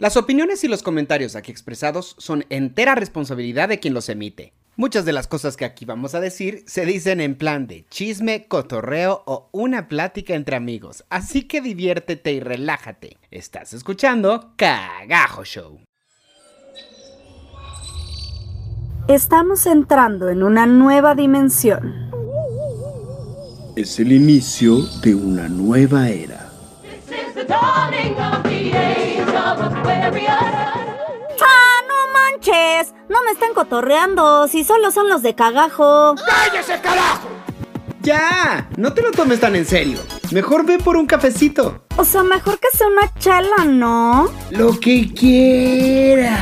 Las opiniones y los comentarios aquí expresados son entera responsabilidad de quien los emite. Muchas de las cosas que aquí vamos a decir se dicen en plan de chisme, cotorreo o una plática entre amigos, así que diviértete y relájate. Estás escuchando Cagajo Show. Estamos entrando en una nueva dimensión. Es el inicio de una nueva era. ¡Ah, no manches! No me están cotorreando, si solo son los de cagajo. ¡Cállese, carajo! Ya, no te lo tomes tan en serio. Mejor ve por un cafecito. O sea, mejor que sea una chela, ¿no? Lo que quieras.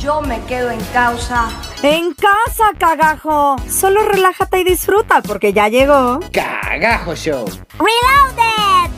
Yo me quedo en causa. En casa, cagajo. Solo relájate y disfruta porque ya llegó. Cagajo Show. Reloaded.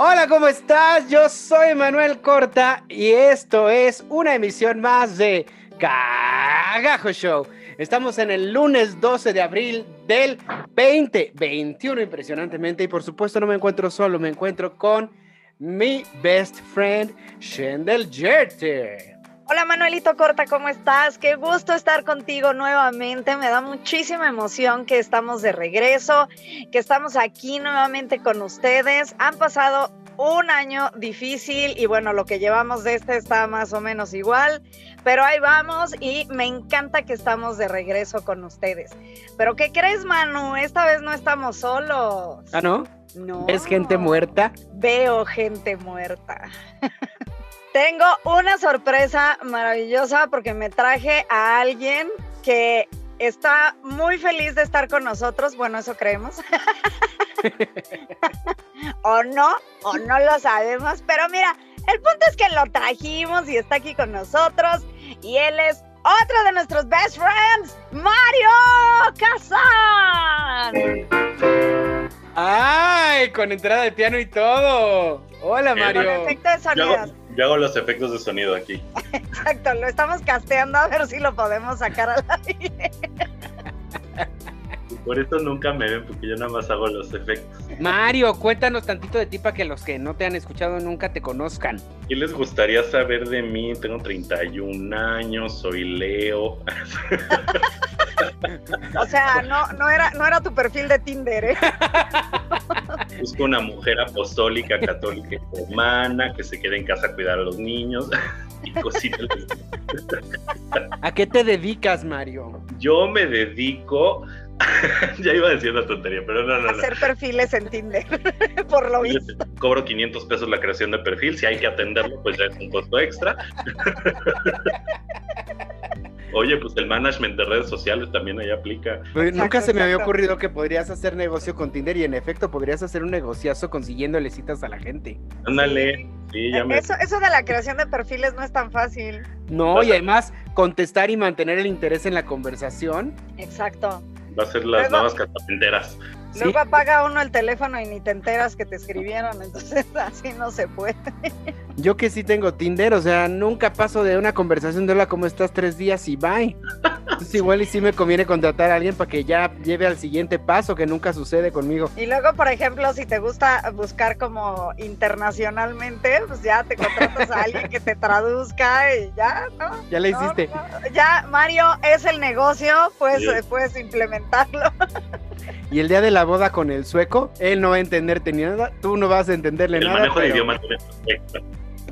Hola, ¿cómo estás? Yo soy Manuel Corta y esto es una emisión más de Cagajo Show. Estamos en el lunes 12 de abril del 2021 impresionantemente y por supuesto no me encuentro solo, me encuentro con mi best friend Shendel Jerter. Hola Manuelito Corta, ¿cómo estás? Qué gusto estar contigo nuevamente. Me da muchísima emoción que estamos de regreso, que estamos aquí nuevamente con ustedes. Han pasado un año difícil y bueno, lo que llevamos de este está más o menos igual, pero ahí vamos y me encanta que estamos de regreso con ustedes. Pero ¿qué crees, Manu? Esta vez no estamos solos. ¿Ah, no? No. ¿Es gente muerta? Veo gente muerta. Tengo una sorpresa maravillosa porque me traje a alguien que está muy feliz de estar con nosotros. Bueno, eso creemos. o no, o no lo sabemos. Pero mira, el punto es que lo trajimos y está aquí con nosotros. Y él es otro de nuestros best friends, Mario Kazan. ¡Ay! Con entrada de piano y todo. Hola, Qué Mario. Con efecto de Yo sonido. hago, yo hago los efectos de sonido aquí. Exacto, lo estamos casteando a ver si lo podemos sacar al aire. Y por eso nunca me ven, porque yo nada más hago los efectos. Mario, cuéntanos tantito de ti para que los que no te han escuchado nunca te conozcan. ¿Qué les gustaría saber de mí? Tengo 31 años, soy Leo. O sea, no, no, era, no era tu perfil de Tinder, ¿eh? Busco una mujer apostólica, católica y romana que se quede en casa a cuidar a los niños y cositas. ¿A qué te dedicas, Mario? Yo me dedico. ya iba a decir una tontería, pero no, no, no. Hacer perfiles en Tinder, por lo visto. Cobro 500 pesos la creación de perfil. Si hay que atenderlo, pues ya es un costo extra. Oye, pues el management de redes sociales también ahí aplica. Pues, Exacto, nunca se me había exacto. ocurrido que podrías hacer negocio con Tinder y en efecto podrías hacer un negociazo consiguiéndole citas a la gente. Ándale, sí, ya me. Eso, eso de la creación de perfiles no es tan fácil. No, y además contestar y mantener el interés en la conversación. Exacto. Va a ser las nuevas catapenteras. Sí. Luego apaga uno el teléfono y ni te enteras que te escribieron, entonces así no se puede. Yo que sí tengo Tinder, o sea, nunca paso de una conversación de hola, ¿cómo estás? Tres días y bye. Entonces igual y sí me conviene contratar a alguien para que ya lleve al siguiente paso, que nunca sucede conmigo. Y luego, por ejemplo, si te gusta buscar como internacionalmente, pues ya te contratas a alguien que te traduzca y ya, ¿no? Ya le hiciste. no, Ya, Mario, es el negocio, pues Sí. puedes implementarlo. Y el día de la boda con el sueco, él no va a entenderte ni nada, tú no vas a entenderle El nada. manejo de pero- idioma también es perfecto.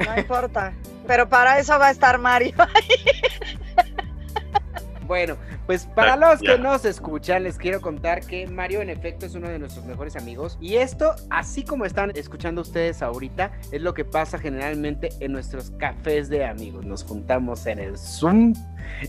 No importa. Pero para eso va a estar Mario. Bueno, pues para los ya. que nos escuchan, les quiero contar que Mario en efecto es uno de nuestros mejores amigos. Y esto, así como están escuchando ustedes ahorita, es lo que pasa generalmente en nuestros cafés de amigos. Nos juntamos en el Zoom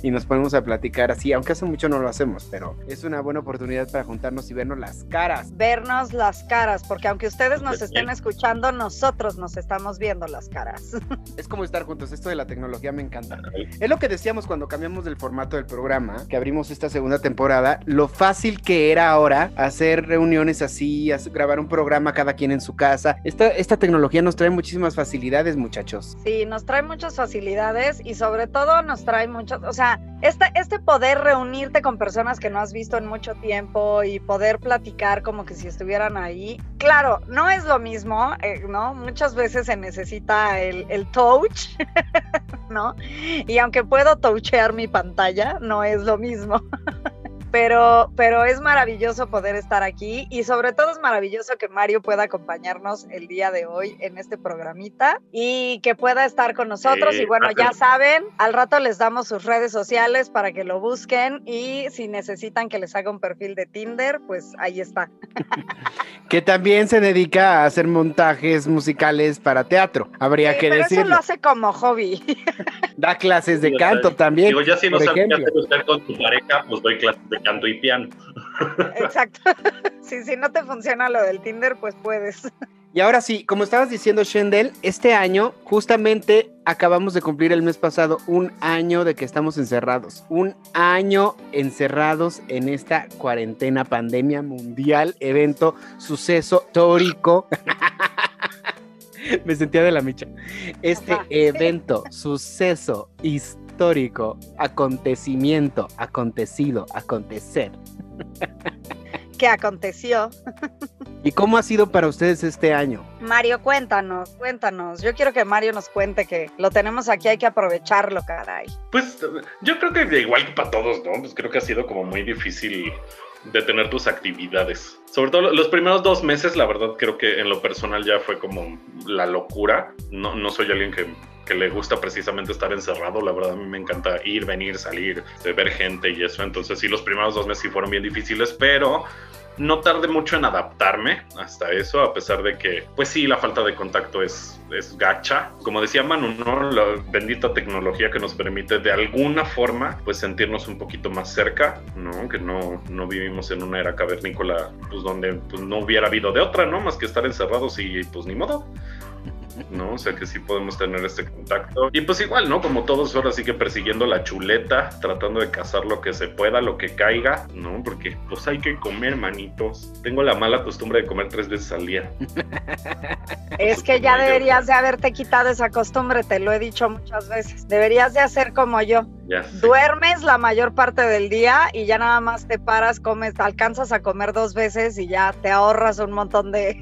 y nos ponemos a platicar así, aunque hace mucho no lo hacemos, pero es una buena oportunidad para juntarnos y vernos las caras. Vernos las caras, porque aunque ustedes nos estén escuchando, nosotros nos estamos viendo las caras. Es como estar juntos, esto de la tecnología me encanta. Es lo que decíamos cuando cambiamos del formato del programa, que abrimos esta segunda temporada, lo fácil que era ahora hacer reuniones así, hacer- grabar un programa cada quien en su casa. Esta, esta tecnología nos trae muchísimas facilidades, muchachos. Sí, nos trae muchas facilidades y sobre todo nos trae muchos, o sea, este, este poder reunirte con personas que no has visto en mucho tiempo y poder platicar como que si estuvieran ahí. Claro, no es lo mismo, eh, ¿no? Muchas veces se necesita el, el touch, ¿no? Y aunque puedo touchear mi pantalla, no es lo mismo. ズの。Pero, pero es maravilloso poder estar aquí y sobre todo es maravilloso que Mario pueda acompañarnos el día de hoy en este programita y que pueda estar con nosotros. Sí, y bueno, ya saben, al rato les damos sus redes sociales para que lo busquen y si necesitan que les haga un perfil de Tinder, pues ahí está. Que también se dedica a hacer montajes musicales para teatro. Habría Sí, que pero eso decirlo. lo hace como hobby. Da clases de canto también. Digo, ya si no por sabes qué ejemplo. hacer usted con tu pareja, pues doy clases de canto y piano. Exacto. Sí, si no te funciona lo del Tinder, pues puedes. Y ahora sí, como estabas diciendo, Shendel, este año justamente acabamos de cumplir el mes pasado un año de que estamos encerrados. Un año encerrados en esta cuarentena, pandemia mundial, evento, suceso histórico. Me sentía de la micha. Este Ajá. evento, suceso histórico, acontecimiento, acontecido, acontecer. ¿Qué aconteció? ¿Y cómo ha sido para ustedes este año? Mario, cuéntanos, cuéntanos. Yo quiero que Mario nos cuente que lo tenemos aquí, hay que aprovecharlo, caray. Pues yo creo que igual que para todos, ¿no? Pues creo que ha sido como muy difícil detener tus actividades. Sobre todo los primeros dos meses, la verdad creo que en lo personal ya fue como la locura. No, no soy alguien que, que le gusta precisamente estar encerrado. La verdad a mí me encanta ir, venir, salir, de ver gente y eso. Entonces sí, los primeros dos meses sí fueron bien difíciles, pero no tardé mucho en adaptarme hasta eso, a pesar de que, pues sí, la falta de contacto es, es gacha. Como decía Manu, ¿no? La bendita tecnología que nos permite de alguna forma, pues sentirnos un poquito más cerca, ¿no? Que no, no vivimos en una era cavernícola, pues donde pues, no hubiera habido de otra, ¿no? Más que estar encerrados y pues ni modo. ¿No? O sea que sí podemos tener este contacto. Y pues igual, ¿no? Como todos ahora sí que persiguiendo la chuleta, tratando de cazar lo que se pueda, lo que caiga, ¿no? Porque pues hay que comer, manitos. Tengo la mala costumbre de comer tres veces al día. Es que ya deberías de haberte quitado esa costumbre, te lo he dicho muchas veces. Deberías de hacer como yo. Ya. Duermes la mayor parte del día y ya nada más te paras, comes, alcanzas a comer dos veces y ya te ahorras un montón de...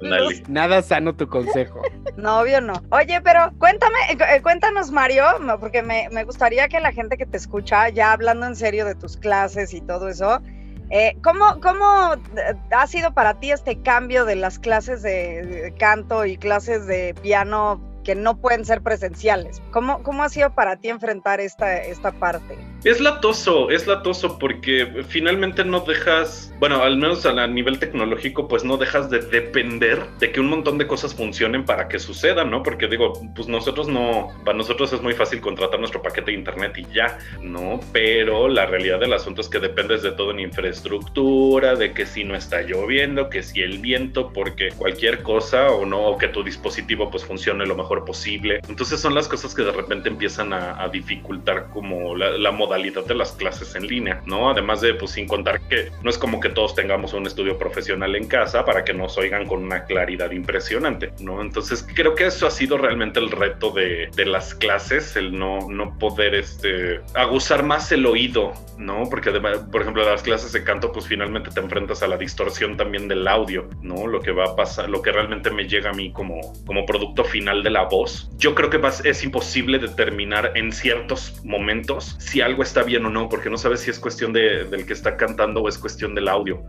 Nada sano tu consejo. No, obvio no. Oye, pero cuéntame, eh, cu- cuéntanos, Mario, porque me, me gustaría que la gente que te escucha, ya hablando en serio de tus clases y todo eso, eh, ¿cómo, ¿cómo eh, ha sido para ti este cambio de las clases de canto y clases de piano que no pueden ser presenciales? ¿Cómo, cómo ha sido para ti enfrentar esta, esta parte? Es latoso, es latoso porque finalmente no dejas, bueno, al menos a nivel tecnológico, pues no dejas de depender de que un montón de cosas funcionen para que sucedan, ¿no? Porque digo, pues nosotros no, para nosotros es muy fácil contratar nuestro paquete de internet y ya, ¿no? Pero la realidad del asunto es que dependes de todo en infraestructura, de que si no está lloviendo, que si el viento, porque cualquier cosa o no, o que tu dispositivo pues funcione lo mejor posible. Entonces son las cosas que de repente empiezan a, a dificultar como la, la modalidad de las clases en línea, ¿no? Además de, pues sin contar que no es como que todos tengamos un estudio profesional en casa para que nos oigan con una claridad impresionante, ¿no? Entonces creo que eso ha sido realmente el reto de, de las clases, el no, no poder este, aguzar más el oído, ¿no? Porque además, por ejemplo, las clases de canto, pues finalmente te enfrentas a la distorsión también del audio, ¿no? Lo que va a pasar, lo que realmente me llega a mí como, como producto final de la voz. Yo creo que es imposible determinar en ciertos momentos si algo está bien o no, porque no sabes si es cuestión de- del que está cantando o es cuestión del audio.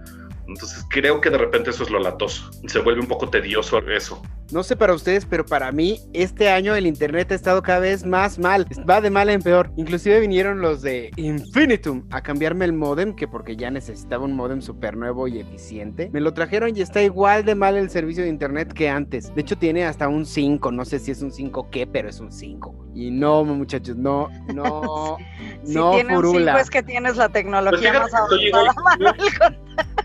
Entonces creo que de repente eso es lo latoso. Se vuelve un poco tedioso eso. No sé para ustedes, pero para mí este año el internet ha estado cada vez más mal. Va de mal en peor. Inclusive vinieron los de Infinitum a cambiarme el modem, que porque ya necesitaba un modem súper nuevo y eficiente. Me lo trajeron y está igual de mal el servicio de internet que antes. De hecho tiene hasta un 5. No sé si es un 5 qué, pero es un 5. Y no, muchachos, no, no, Si no tienes un furula. cinco es que tienes la Pues tecnología fíjate más avanzada,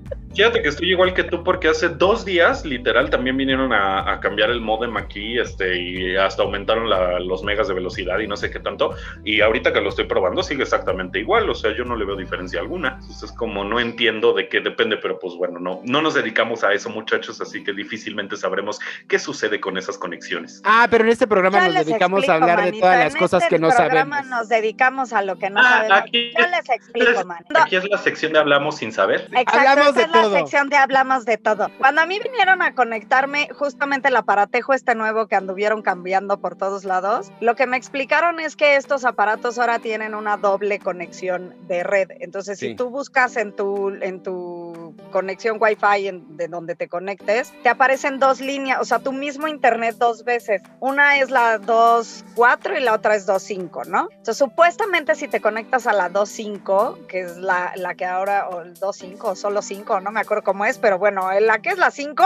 Fíjate que estoy igual que tú porque hace dos días, literal, también vinieron a, a cambiar el modem aquí este, y hasta aumentaron la- los megas de velocidad y no sé qué tanto. Y ahorita que lo estoy probando sigue exactamente igual, o sea, yo no le veo diferencia alguna. Entonces, como no entiendo de qué depende, pero pues bueno, no, no nos dedicamos a eso, muchachos, así que difícilmente sabremos qué sucede con esas conexiones. Ah, pero en este programa Ya nos dedicamos explico, a hablar de todas en las cosas este que no programa sabemos. nos dedicamos a lo que no Ah, sabemos. aquí- Yo les explico, man. Aquí es la sección de Hablamos sin saber. Exacto, Hablamos de la todo. sección de hablamos de todo. Cuando a mí vinieron a conectarme justamente el aparatejo este nuevo que anduvieron cambiando por todos lados, lo que me explicaron es que estos aparatos ahora tienen una doble conexión de red. Entonces, Sí. si tú buscas en tu en tu conexión Wi-Fi en- de donde te conectes, te aparecen dos líneas, o sea, tu mismo internet dos veces. Una es la 2.4 y la otra es 2.5, ¿no? Entonces, supuestamente si te conectas a la 2.5, que es la, la que ahora, o el 2.5, o solo 5, no me acuerdo cómo es, pero bueno, la que es la 5,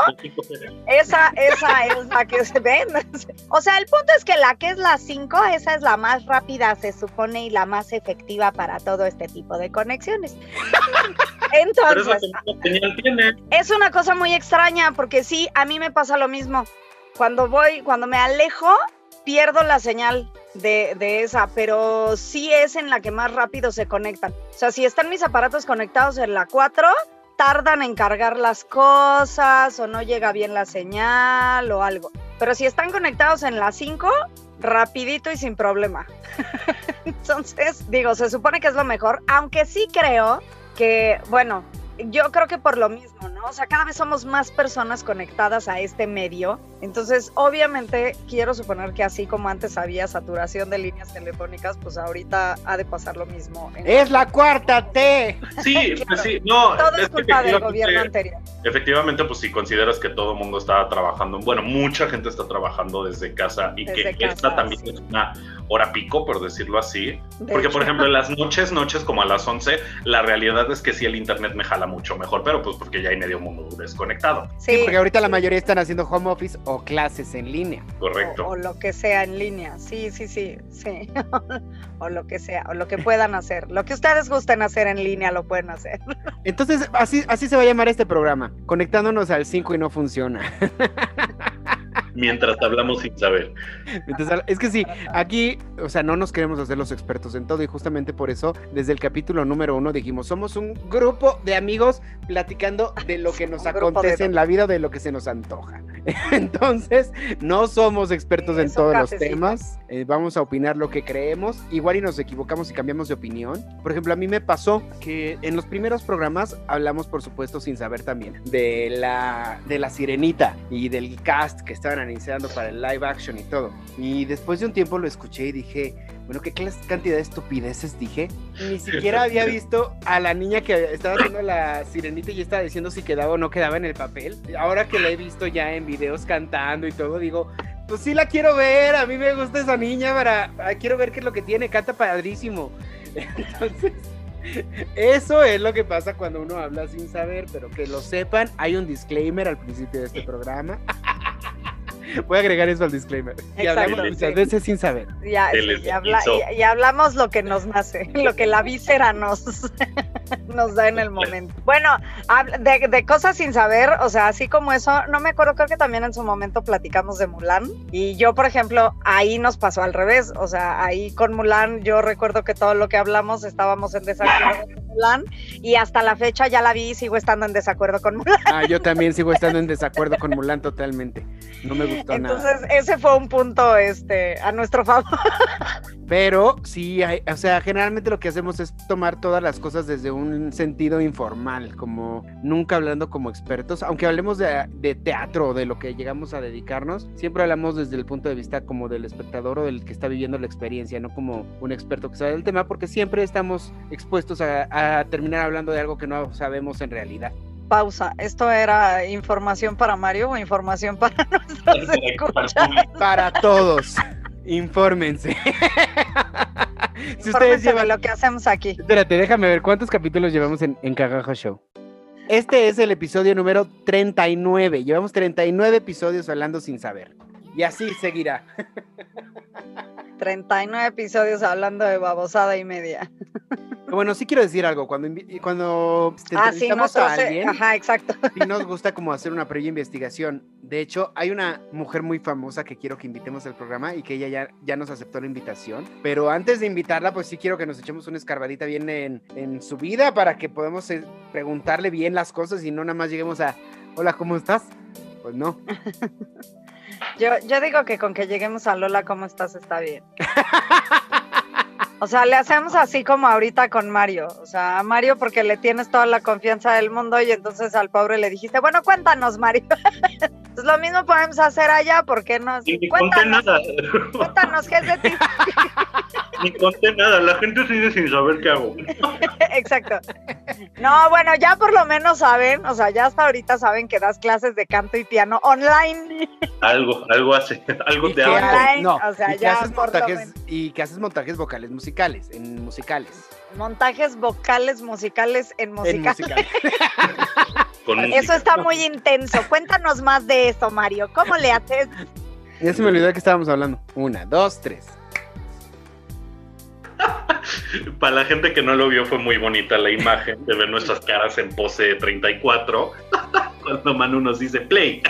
esa, esa es la que se ven. O sea, el punto es que la que es la 5, esa es la más rápida, se supone, y la más efectiva para todo este tipo de conexiones. Entonces, es una cosa muy extraña porque sí, a mí me pasa lo mismo. Cuando voy, cuando me alejo, pierdo la señal de, de esa, pero sí es en la que más rápido se conectan. O sea, si están mis aparatos conectados en la 4, tardan en cargar las cosas o no llega bien la señal o algo. Pero si están conectados en la 5, rapidito y sin problema. Entonces, digo, se supone que es lo mejor, aunque sí creo que, bueno, yo creo que por lo mismo, ¿no? O sea, cada vez somos más personas conectadas a este medio. Entonces, obviamente, quiero suponer que así como antes había saturación de líneas telefónicas, pues ahorita ha de pasar lo mismo. Es la cuarta T. Sí, pues sí, no. Todo es culpa del gobierno anterior. Efectivamente, pues si consideras que todo el mundo está trabajando, bueno, mucha gente está trabajando desde casa y Desde que casa, esta también sí. es una hora pico, por decirlo así. De Porque, hecho. por ejemplo, en las noches, noches como a las 11, la realidad es que sí el internet me jala mucho mejor, pero pues porque ya hay medio mundo desconectado. Sí, porque ahorita la mayoría están haciendo home office o clases en línea. Correcto. O, o lo que sea en línea, sí, sí, sí, sí. o lo que sea, o lo que puedan hacer. Lo que ustedes gusten hacer en línea lo pueden hacer. Entonces, así, así se va a llamar este programa. Conectándonos al 5 y no funciona. Mientras hablamos sin saber. Entonces, es que sí, aquí, o sea, no nos queremos hacer los expertos en todo y justamente por eso, desde el capítulo número uno dijimos, somos un grupo de amigos platicando de lo que nos grupo de acontece en la vida de lo que se nos antoja. Entonces, no somos expertos Sí, en todos los temas, eh, vamos a opinar lo que creemos, igual y nos equivocamos y cambiamos de opinión. Por ejemplo, a mí me pasó que en los primeros programas hablamos, por supuesto, sin saber también, de la, de la sirenita y del cast que estaban anunciando para el live action y todo. Y después de un tiempo lo escuché y dije, bueno, ¿qué clase- cantidad de estupideces dije? Ni siquiera había visto a la niña que estaba haciendo la sirenita y estaba diciendo si quedaba o no quedaba en el papel. Ahora que la he visto ya en videos cantando y todo, digo, pues sí la quiero ver, a mí me gusta esa niña para, quiero ver qué es lo que tiene, canta padrísimo. Entonces, eso es lo que pasa cuando uno habla sin saber, pero que lo sepan, hay un disclaimer al principio de este programa. Voy a agregar eso al disclaimer. Y hablamos muchas veces sin saber. Ya, y, habla- y- y hablamos lo que nos nace, lo que la víscera nos, nos da en el momento. Bueno, de, de cosas sin saber, o sea, así como eso, no me acuerdo, creo que también en su momento platicamos de Mulan. Y yo, por ejemplo, ahí nos pasó al revés. O sea, ahí con Mulan, yo recuerdo que todo lo que hablamos estábamos en desacuerdo con Mulan. Y hasta la fecha ya la vi y sigo estando en desacuerdo con Mulan. Ah, yo también sigo estando en desacuerdo con Mulan totalmente. No me gustó nada. Entonces, ese fue un punto este, a nuestro favor. Pero sí, hay- o sea, generalmente lo que hacemos es tomar todas las cosas desde un sentido informal, como nunca hablando como expertos, aunque hablemos de, de teatro o de lo que llegamos a dedicarnos, siempre hablamos desde el punto de vista como del espectador o del que está viviendo la experiencia, no como un experto que sabe del tema, porque siempre estamos expuestos a, a terminar hablando de algo que no sabemos en realidad. Pausa. ¿Esto era información para Mario o información para escuchas? Para todos, infórmense. si ustedes llevan lo que hacemos aquí. Espérate, déjame ver cuántos capítulos llevamos en, en Cagajo Show. Este es el episodio número 39. Llevamos 39 episodios hablando sin saber. Y así seguirá. 39 episodios hablando de babosada y media. Bueno, sí quiero decir algo. Cuando, cuando este, Ah, sí, a alguien, ajá, exacto. sí nos gusta como hacer una previa investigación. De hecho, hay una mujer muy famosa que quiero que invitemos al programa y que ella ya, ya nos aceptó la invitación. Pero antes de invitarla, pues sí quiero que nos echemos una escarbadita bien en, en su vida para que podamos eh, preguntarle bien las cosas y no nada más lleguemos a, hola, ¿cómo estás? Pues no. Yo, yo digo que con que lleguemos a Lola, ¿cómo estás? Está bien. O sea, le hacemos así como ahorita con Mario. O sea, a Mario porque le tienes toda la confianza del mundo y entonces al pobre le dijiste, bueno, cuéntanos, Mario. Pues lo mismo podemos hacer allá, ¿por qué no? Y ni conté Cuéntanos, nada. cuéntanos, ¿qué es de ti? ni conté nada. La gente sigue sin saber qué hago. Exacto. No, bueno, ya por lo menos saben, o sea, ya hasta ahorita saben que das clases de canto y piano online. Algo, algo hace. Algo te hago. Online, no, o sea, y que ya haces por montajes, y que haces montajes vocales musicales, en musicales. Montajes vocales musicales en En musical. musicales. Con Eso música. está muy intenso. Cuéntanos más de eso, Mario. ¿Cómo le haces? Ya se me olvidó qué estábamos hablando. Una, dos, tres. Para la gente que no lo vio, fue muy bonita la imagen de ver nuestras caras en pose 34. Cuando Manu nos dice play.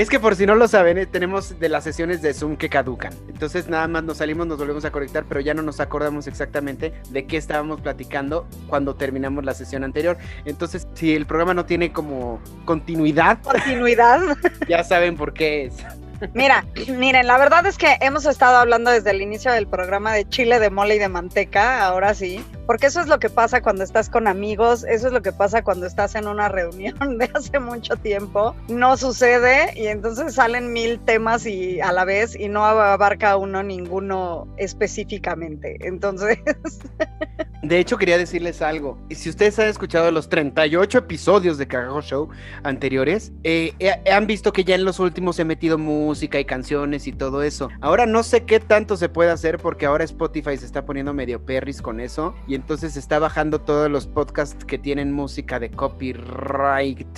Es que por si no lo saben, eh, tenemos de las sesiones de Zoom que caducan. Entonces nada más nos salimos, nos volvemos a conectar, pero ya no nos acordamos exactamente de qué estábamos platicando cuando terminamos la sesión anterior. Entonces, si el programa no tiene como continuidad, Continuidad. ya saben por qué es. Mira, miren, la verdad es que hemos estado hablando desde el inicio del programa de chile de mole y de manteca, ahora sí, porque eso es lo que pasa cuando estás con amigos, eso es lo que pasa cuando estás en una reunión de hace mucho tiempo, no sucede y entonces salen mil temas y a la vez y no abarca uno ninguno específicamente. Entonces, De hecho, quería decirles algo. Si ustedes han escuchado los 38 episodios de Cagajo Show anteriores, eh, eh, han visto que ya en los últimos he metido música y canciones y todo eso. Ahora no sé qué tanto se puede hacer porque ahora Spotify se está poniendo medio perris con eso y entonces está bajando todos los podcasts que tienen música de copyright.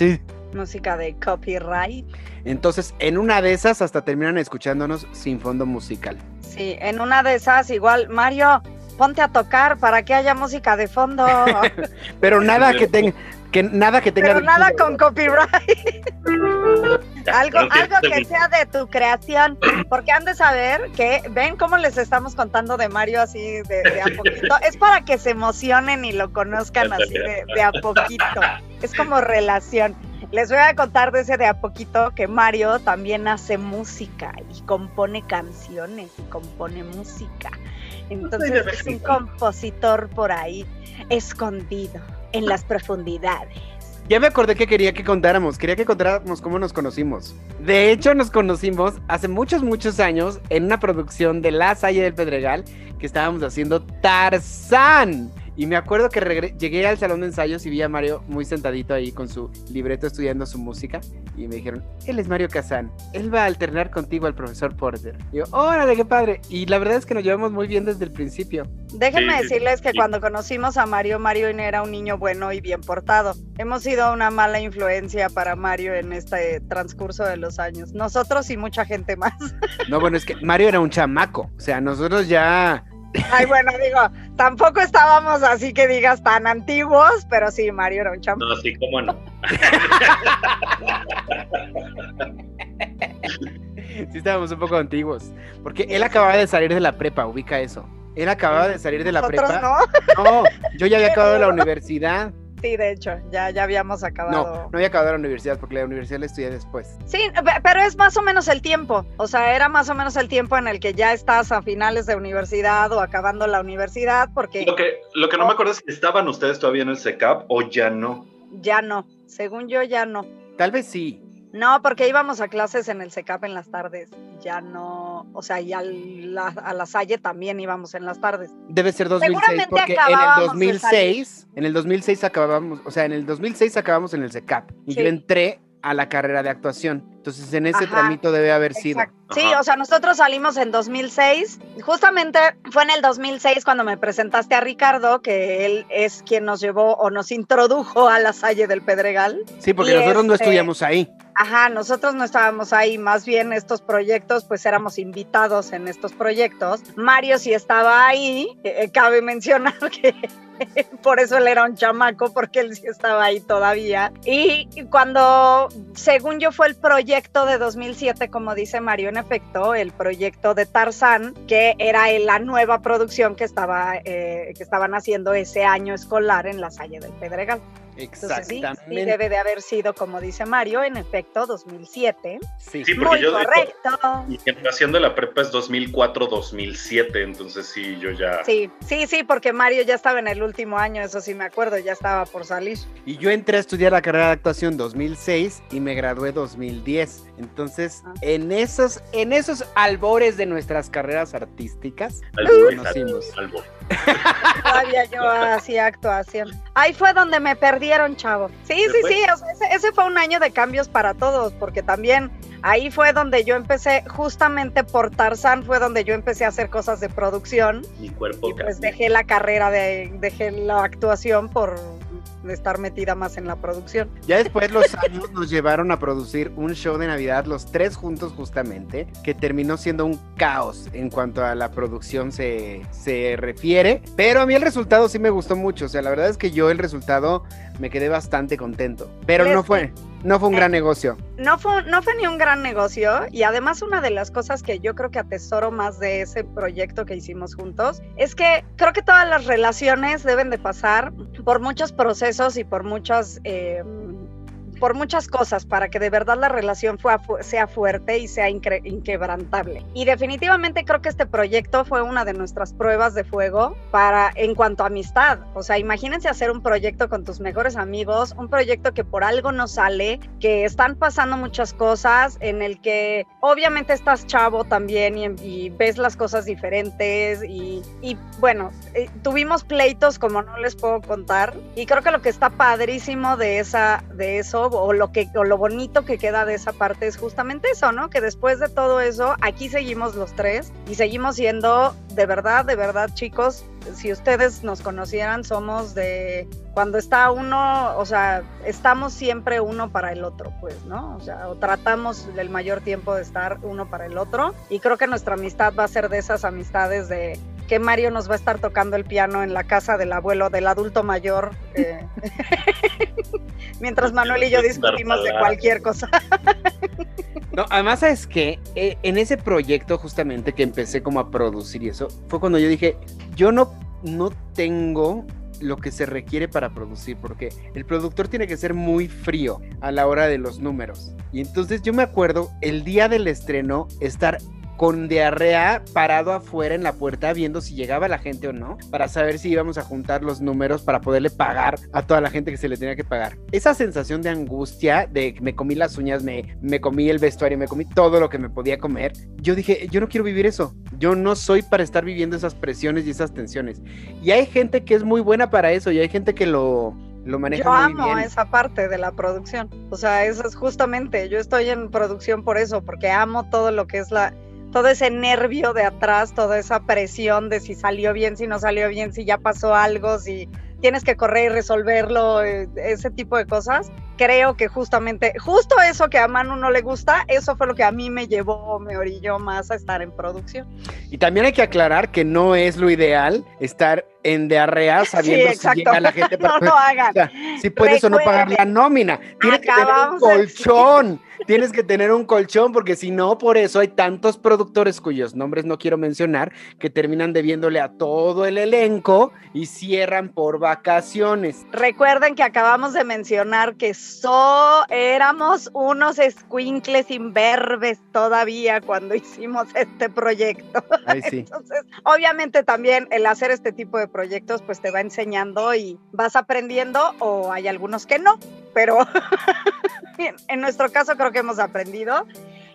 música de copyright. Entonces, en una de esas hasta terminan escuchándonos sin fondo musical. Sí, en una de esas igual, Mario, ponte a tocar para que haya música de fondo. Pero nada que tenga que nada que tenga Pero nada con copyright. algo, que algo este que sea de tu creación. Porque han de saber que, ven cómo les estamos contando de Mario así de, de a poquito. Es para que se emocionen y lo conozcan así de, de a poquito. Es como relación. Les voy a contar de ese de a poquito que Mario también hace música y compone canciones y compone música. Entonces es un compositor por ahí escondido en las profundidades. Ya me acordé que quería que contáramos, quería que contáramos cómo nos conocimos. De hecho, nos conocimos hace muchos, muchos años en una producción de La Salle del Pedregal que estábamos haciendo Tarzán. Y me acuerdo que llegué al salón de ensayos y vi a Mario muy sentadito ahí con su libreto estudiando su música. Y me dijeron, él es Mario Kazán, él va a alternar contigo al profesor Porter. Y yo, órale, qué padre. Y la verdad es que nos llevamos muy bien desde el principio. Déjenme Sí, decirles que sí. cuando conocimos a Mario, Mario era un niño bueno y bien portado. Hemos sido una mala influencia para Mario en este transcurso de los años. Nosotros y mucha gente más. No, bueno, es que Mario era un chamaco. O sea, nosotros ya... Ay, bueno, digo, tampoco estábamos así que digas tan antiguos, pero sí, Mario era un chamo. No, sí, cómo no. Sí, estábamos un poco antiguos. Porque él acababa de salir de la prepa, ubica eso. Él acababa de salir de la prepa. no. No, yo ya había acabado la universidad. Sí, de hecho, ya, ya habíamos acabado. No, no había acabado la universidad porque la universidad la estudié después. Sí, pe- pero es más o menos el tiempo. O sea, era más o menos el tiempo en el que ya estás a finales de universidad o acabando la universidad, porque Lo que, lo que no me acuerdo es que estaban ustedes todavía en el SECAP o ya no. ya no. Según yo, ya no. Tal vez sí. No, porque íbamos a clases en el SECAP en las tardes. Ya no. O sea, y a la, a la Salle también íbamos en las tardes. Debe ser 2006 Seguramente porque en el acabábamos de 2006, en el 2006 acabamos, o sea, en el 2006 acabamos en el CECAP y Sí. yo entré a la carrera de actuación. Entonces, en ese Ajá, tramito debe haber sido. Exacto. Sí, Ajá. o sea, nosotros salimos en 2006. Justamente fue en el 2006 cuando me presentaste a Ricardo, que él es quien nos llevó o nos introdujo a la Salle del Pedregal. Sí, porque Y nosotros no este- estudiamos ahí. Ajá, nosotros no estábamos ahí, más bien estos proyectos, pues éramos invitados en estos proyectos. Mario sí estaba ahí, eh, cabe mencionar que por eso él era un chamaco, porque él sí estaba ahí todavía. Y cuando, según yo, fue el proyecto de 2007, como dice Mario, en efecto, el proyecto de Tarzán, que era la nueva producción que, estaba, eh, que estaban haciendo ese año escolar en la Salle del Pedregal. Exactamente. sí, debe de haber sido, como dice Mario, en efecto, 2007. Sí, sí porque Muy yo correcto. mi generación de la prepa es 2004-2007, entonces sí, yo ya... Sí, sí, sí, porque Mario ya estaba en el último año, eso sí me acuerdo, ya estaba por salir. Y yo entré a estudiar la carrera de actuación 2006 y me gradué 2010. Entonces, Ah. en esos en esos albores de nuestras carreras artísticas, nos conocimos. albores. Todavía yo hacía actuación. Ahí fue donde me perdieron, chavo. Sí, sí, fue? sí, o sea, ese, ese fue un año de cambios para todos, porque también ahí fue donde yo empecé, justamente por Tarzán fue donde yo empecé a hacer cosas de producción Mi cuerpo y pues cambió. dejé la carrera de, dejé la actuación por estar metida más en la producción. Ya después los años nos llevaron a producir un show de Navidad, los tres juntos justamente, que terminó siendo un caos en cuanto a la producción se, se refiere. Pero a mí el resultado sí me gustó mucho. O sea, la verdad es que yo el resultado me quedé bastante contento. Pero no fue, no fue un gran negocio. No fue, no fue ni un gran negocio y además una de las cosas que yo creo que atesoro más de ese proyecto que hicimos juntos es que creo que todas las relaciones deben de pasar por muchos procesos y por muchas... eh, por muchas cosas para que de verdad la relación fue- sea fuerte y sea inquebrantable. Y definitivamente creo que este proyecto fue una de nuestras pruebas de fuego para en cuanto a amistad. O sea, imagínense hacer un proyecto con tus mejores amigos, un proyecto que por algo no sale, que están pasando muchas cosas, en el que obviamente estás chavo también y, y ves las cosas diferentes y, y bueno, eh, tuvimos pleitos como no les puedo contar y creo que lo que está padrísimo de esa de eso o lo que o lo bonito que queda de esa parte es justamente eso, ¿no? Que después de todo eso aquí seguimos los tres y seguimos siendo de verdad, de verdad, chicos, si ustedes nos conocieran somos de cuando está uno, o sea, estamos siempre uno para el otro, pues, ¿no? O sea, tratamos el mayor tiempo de estar uno para el otro y creo que nuestra amistad va a ser de esas amistades de que Mario nos va a estar tocando el piano en la casa del abuelo, del adulto mayor, eh, mientras Manuel y yo discutimos de cualquier cosa. No, además es que en ese proyecto justamente que empecé como a producir y eso, fue cuando yo dije, yo no, no tengo lo que se requiere para producir, porque el productor tiene que ser muy frío a la hora de los números. Y entonces yo me acuerdo el día del estreno estar con diarrea parado afuera en la puerta viendo si llegaba la gente o no, para saber si íbamos a juntar los números para poderle pagar a toda la gente que se le tenía que pagar. Esa sensación de angustia, de me comí las uñas, me, me comí el vestuario, me comí todo lo que me podía comer, yo dije, yo no quiero vivir eso, yo no soy para estar viviendo esas presiones y esas tensiones. Y hay gente que es muy buena para eso y hay gente que lo, lo maneja Yo muy amo bien. esa parte de la producción. O sea, eso es justamente, yo estoy en producción por eso, porque amo todo lo que es la, todo ese nervio de atrás, toda esa presión de si salió bien, si no salió bien, si ya pasó algo, si tienes que correr y resolverlo, eh, ese tipo de cosas. Creo que justamente, justo eso que a Manu no le gusta, eso fue lo que a mí me llevó, me orilló más a estar en producción. Y también hay que aclarar que no es lo ideal estar en diarrea sabiendo si exacto. llega la gente No para lo hagan. O sea, si puedes o no pagar la nómina. Tienes que tener un colchón. Tienes que tener un colchón porque si no, por eso hay tantos productores cuyos nombres no quiero mencionar que terminan debiéndole a todo el elenco y cierran por vacaciones. Recuerden que acabamos de mencionar que so éramos unos escuincles imberbes todavía cuando hicimos este proyecto. Ay, sí. Entonces, obviamente también el hacer este tipo de proyectos pues te va enseñando y vas aprendiendo o hay algunos que no, pero en, nuestro caso creo que hemos aprendido.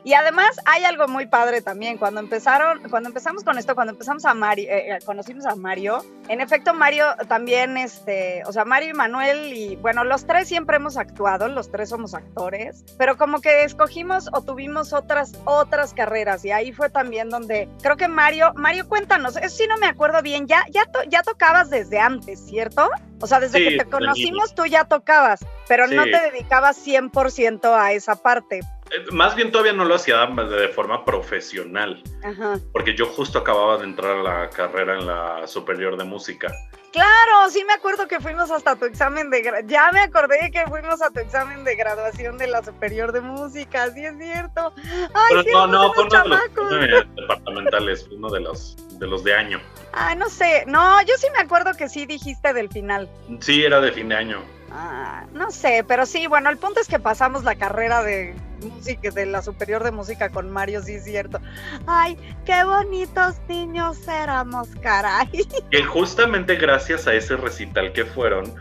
Y además hay algo muy padre también. Cuando empezaron, cuando empezamos con esto, cuando empezamos a Mario, eh, eh, conocimos a Mario, en efecto Mario también, este, o sea, Mario y Manuel y bueno, los tres siempre hemos actuado, los tres somos actores, pero como que escogimos o tuvimos otras, otras carreras y ahí fue también donde creo que Mario, Mario, cuéntanos, eso sí no me acuerdo bien, ya, ya, ya tocabas desde antes, ¿cierto? O sea, desde que te conocimos tú ya tocabas, pero no te dedicabas 100% a esa parte. Eh, más bien todavía no lo hacía de forma profesional, Ajá. porque yo justo acababa de entrar a la carrera en la superior de música. Claro, sí me acuerdo que fuimos hasta tu examen de ya me acordé que fuimos a tu examen de graduación de la superior de música, sí es cierto. Ay, Pero no, no, fue uno de los departamentales, uno de los de los de año. Ah, no sé, no, yo sí me acuerdo que sí dijiste del final. Sí, era de fin de año. Ah, no sé, pero sí, bueno, el punto es que pasamos la carrera de música, de la superior de música con Mario, sí es cierto. Ay, qué bonitos niños éramos, caray. Que justamente gracias a ese recital que fueron,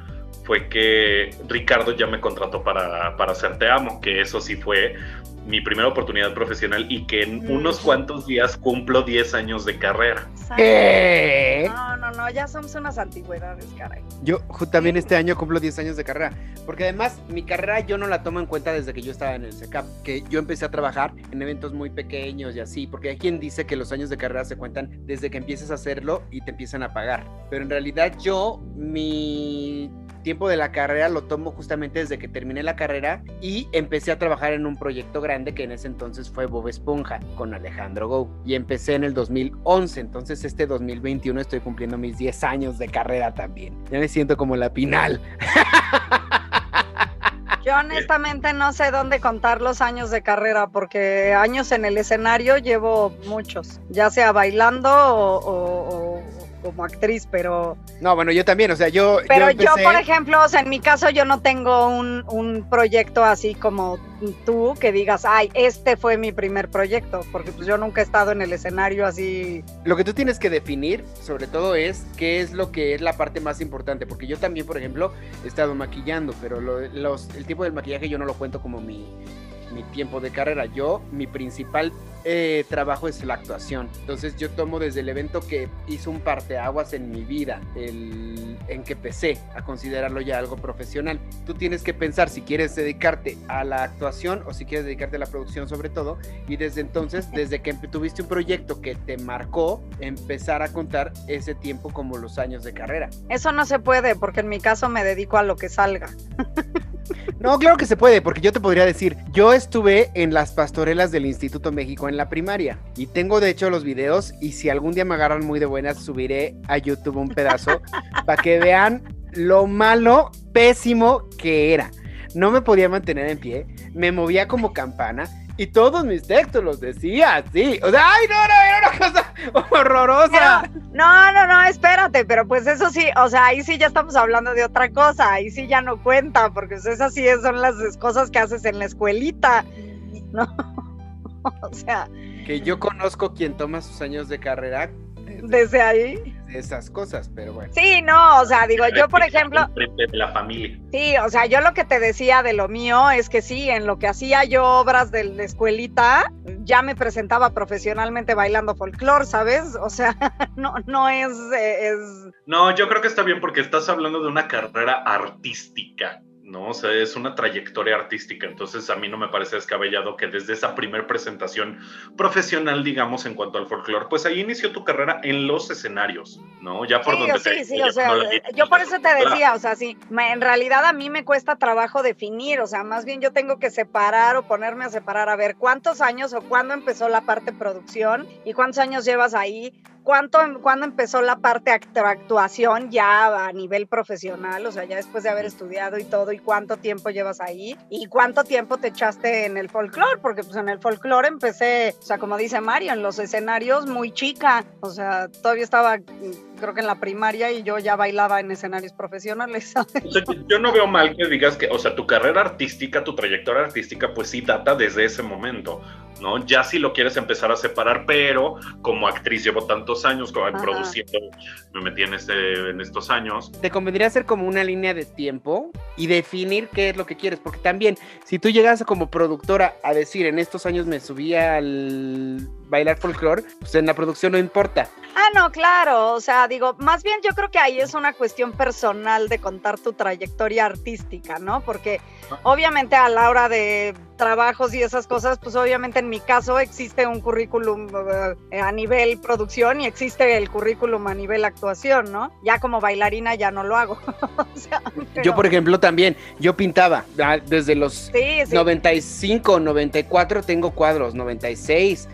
fue que Ricardo ya me contrató para, para hacer Te Amo, que eso sí fue mi primera oportunidad profesional y que en unos cuantos días cumplo 10 años de carrera. No, no, no, ya somos unas antigüedades, caray. Yo también este año cumplo 10 años de carrera, porque además mi carrera yo no la tomo en cuenta desde que yo estaba en el SECAP, que yo empecé a trabajar en eventos muy pequeños y así, porque hay quien dice que los años de carrera se cuentan desde que empieces a hacerlo y te empiezan a pagar, pero en realidad yo mi tiempo de la carrera lo tomo justamente desde que terminé la carrera y empecé a trabajar en un proyecto grande que en ese entonces fue Bob Esponja con Alejandro Go. Y empecé en el 2011, entonces este 2021 estoy cumpliendo mis 10 años de carrera también. Ya me siento como la pinal. Yo honestamente no sé dónde contar los años de carrera porque años en el escenario llevo muchos, ya sea bailando o como actriz, pero... No, bueno, yo también, o sea, yo... Pero yo, por ejemplo, o sea, en mi caso yo no tengo un, un, proyecto así como tú que digas, ay, este fue mi primer proyecto, porque pues yo nunca he estado en el escenario así. Lo que tú tienes que definir, sobre todo, es qué es lo que es la parte más importante, porque yo también, por ejemplo, he estado maquillando, pero los, el tipo del maquillaje yo no lo cuento como mi mi tiempo de carrera. Yo, mi principal eh, trabajo es la actuación. Entonces yo tomo desde el evento que hizo un parteaguas en mi vida, el, en que empecé a considerarlo ya algo profesional. Tú tienes que pensar si quieres dedicarte a la actuación o si quieres dedicarte a la producción sobre todo. Y desde entonces, desde que tuviste un proyecto que te marcó, empezar a contar ese tiempo como los años de carrera. Eso no se puede porque en mi caso me dedico a lo que salga. No, claro que se puede, porque yo te podría decir, yo estuve en las pastorelas del Instituto México en la primaria y tengo de hecho los videos y si algún día me agarran muy de buenas subiré a YouTube un pedazo para que vean lo malo, pésimo que era. No me podía mantener en pie, me movía como campana y todos mis textos los decía sí. O sea, ay, no, no, era una cosa horrorosa. no, no, no, espérate, pero pues eso sí, o sea, ahí sí ya estamos hablando de otra cosa, ahí sí ya no cuenta, porque pues esas sí son las cosas que haces en la escuelita, ¿no? o sea. Que yo conozco quien toma sus años de carrera. Desde ahí esas cosas, pero bueno. Sí, no, o sea, digo, yo por ejemplo... De la familia. Sí, o sea, yo lo que te decía de lo mío es que sí, en lo que hacía yo obras de la escuelita, ya me presentaba profesionalmente bailando folclore, ¿sabes? O sea, no, no es, eh, es... No, yo creo que está bien porque estás hablando de una carrera artística. ¿No? O sea, es una trayectoria artística, entonces a mí no me parece descabellado que desde esa primer presentación profesional, digamos, en cuanto al folclore, pues ahí inició tu carrera en los escenarios, ¿no? Ya por donde sí, Sí, o sea, yo por eso te decía, o sea, sí, en realidad a mí me cuesta trabajo definir, o sea, más bien yo tengo que separar o ponerme a separar, a ver cuántos años o cuándo empezó la parte producción y cuántos años llevas ahí ¿Cuánto, ¿Cuándo empezó la parte actuación ya a nivel profesional? O sea, ya después de haber estudiado y todo, ¿y cuánto tiempo llevas ahí? ¿Y cuánto tiempo te echaste en el folclore? Porque pues en el folclore empecé, o sea, como dice Mario, en los escenarios muy chica, o sea, todavía estaba creo que en la primaria y yo ya bailaba en escenarios profesionales. O sea, yo no veo mal que digas que, o sea, tu carrera artística, tu trayectoria artística, pues sí data desde ese momento, ¿no? Ya si lo quieres empezar a separar, pero como actriz llevo tantos años, como Ajá. produciendo, me metí en, este, en estos años. Te convendría hacer como una línea de tiempo y definir qué es lo que quieres, porque también si tú llegas como productora a decir en estos años me subí al bailar folclore, pues en la producción no importa. Ah, no, claro, o sea, digo, más bien yo creo que ahí es una cuestión personal de contar tu trayectoria artística, ¿no? Porque obviamente a la hora de trabajos y esas cosas, pues obviamente en mi caso existe un currículum eh, a nivel producción y existe el currículum a nivel actuación, ¿no? Ya como bailarina ya no lo hago. O sea, Yo, por ejemplo, también, yo pintaba ah, desde los Sí, sí. 95, 94 tengo cuadros, 96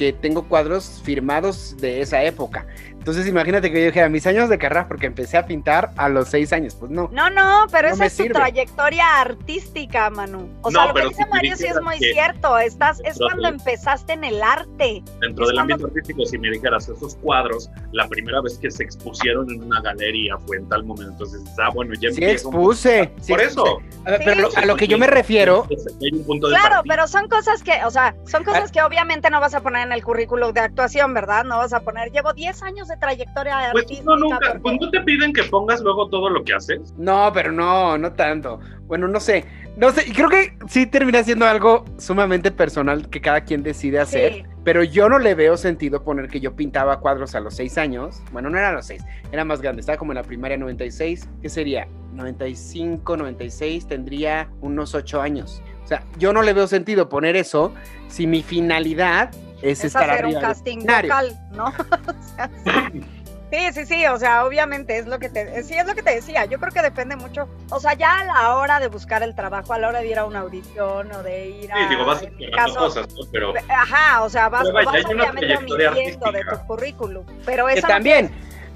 que tengo cuadros firmados de esa época. Entonces imagínate que yo dije a mis años de carrera porque empecé a pintar a los 6 años, pues no. No, no, pero No esa es tu sirve. trayectoria artística, Manu. O sea, No, lo que pero dice si Mario sí es muy que- cierto. Estás, es cuando empezaste en el arte. Dentro Es del cuando- ámbito artístico, si me dijeras esos cuadros, la primera vez que se expusieron en una galería fue en tal momento, entonces, ah, bueno, ya Sí empieza un- expuse. sí Por expuse. eso. A ver, Sí, pero a lo que yo me refiero, Hay un punto de Claro, partida. pero son cosas que, o sea, son Ah. cosas que obviamente no vas a poner en el currículum de actuación, ¿verdad? No vas a poner, llevo 10 años de trayectoria Pues artística. no, nunca, porque- pues no te piden que pongas luego todo lo que haces. no, pero no, no tanto. Bueno, no sé, no sé, y creo que sí termina siendo algo sumamente personal que cada quien decide hacer. Sí. Pero yo no le veo sentido poner que yo pintaba cuadros a los 6 años. Bueno, no era a los 6, era más grande. Estaba como en la primaria 96. ¿Qué sería? 95, 96, tendría unos 8 años. O sea, yo no le veo sentido poner eso si mi finalidad es, es estar hacer un casting vocal, ¿no? O sea, sí. Sí, sí, o sea, obviamente es lo que te, sí, es lo que te decía, yo creo que depende mucho, o sea, ya a la hora de buscar el trabajo, a la hora de ir a una audición o de ir a, Sí, digo, vas caso, cosas, ¿no? pero Ajá, o sea, vas, Pero vaya, vas obviamente omitiendo de tu currículum, pero Que eso no también,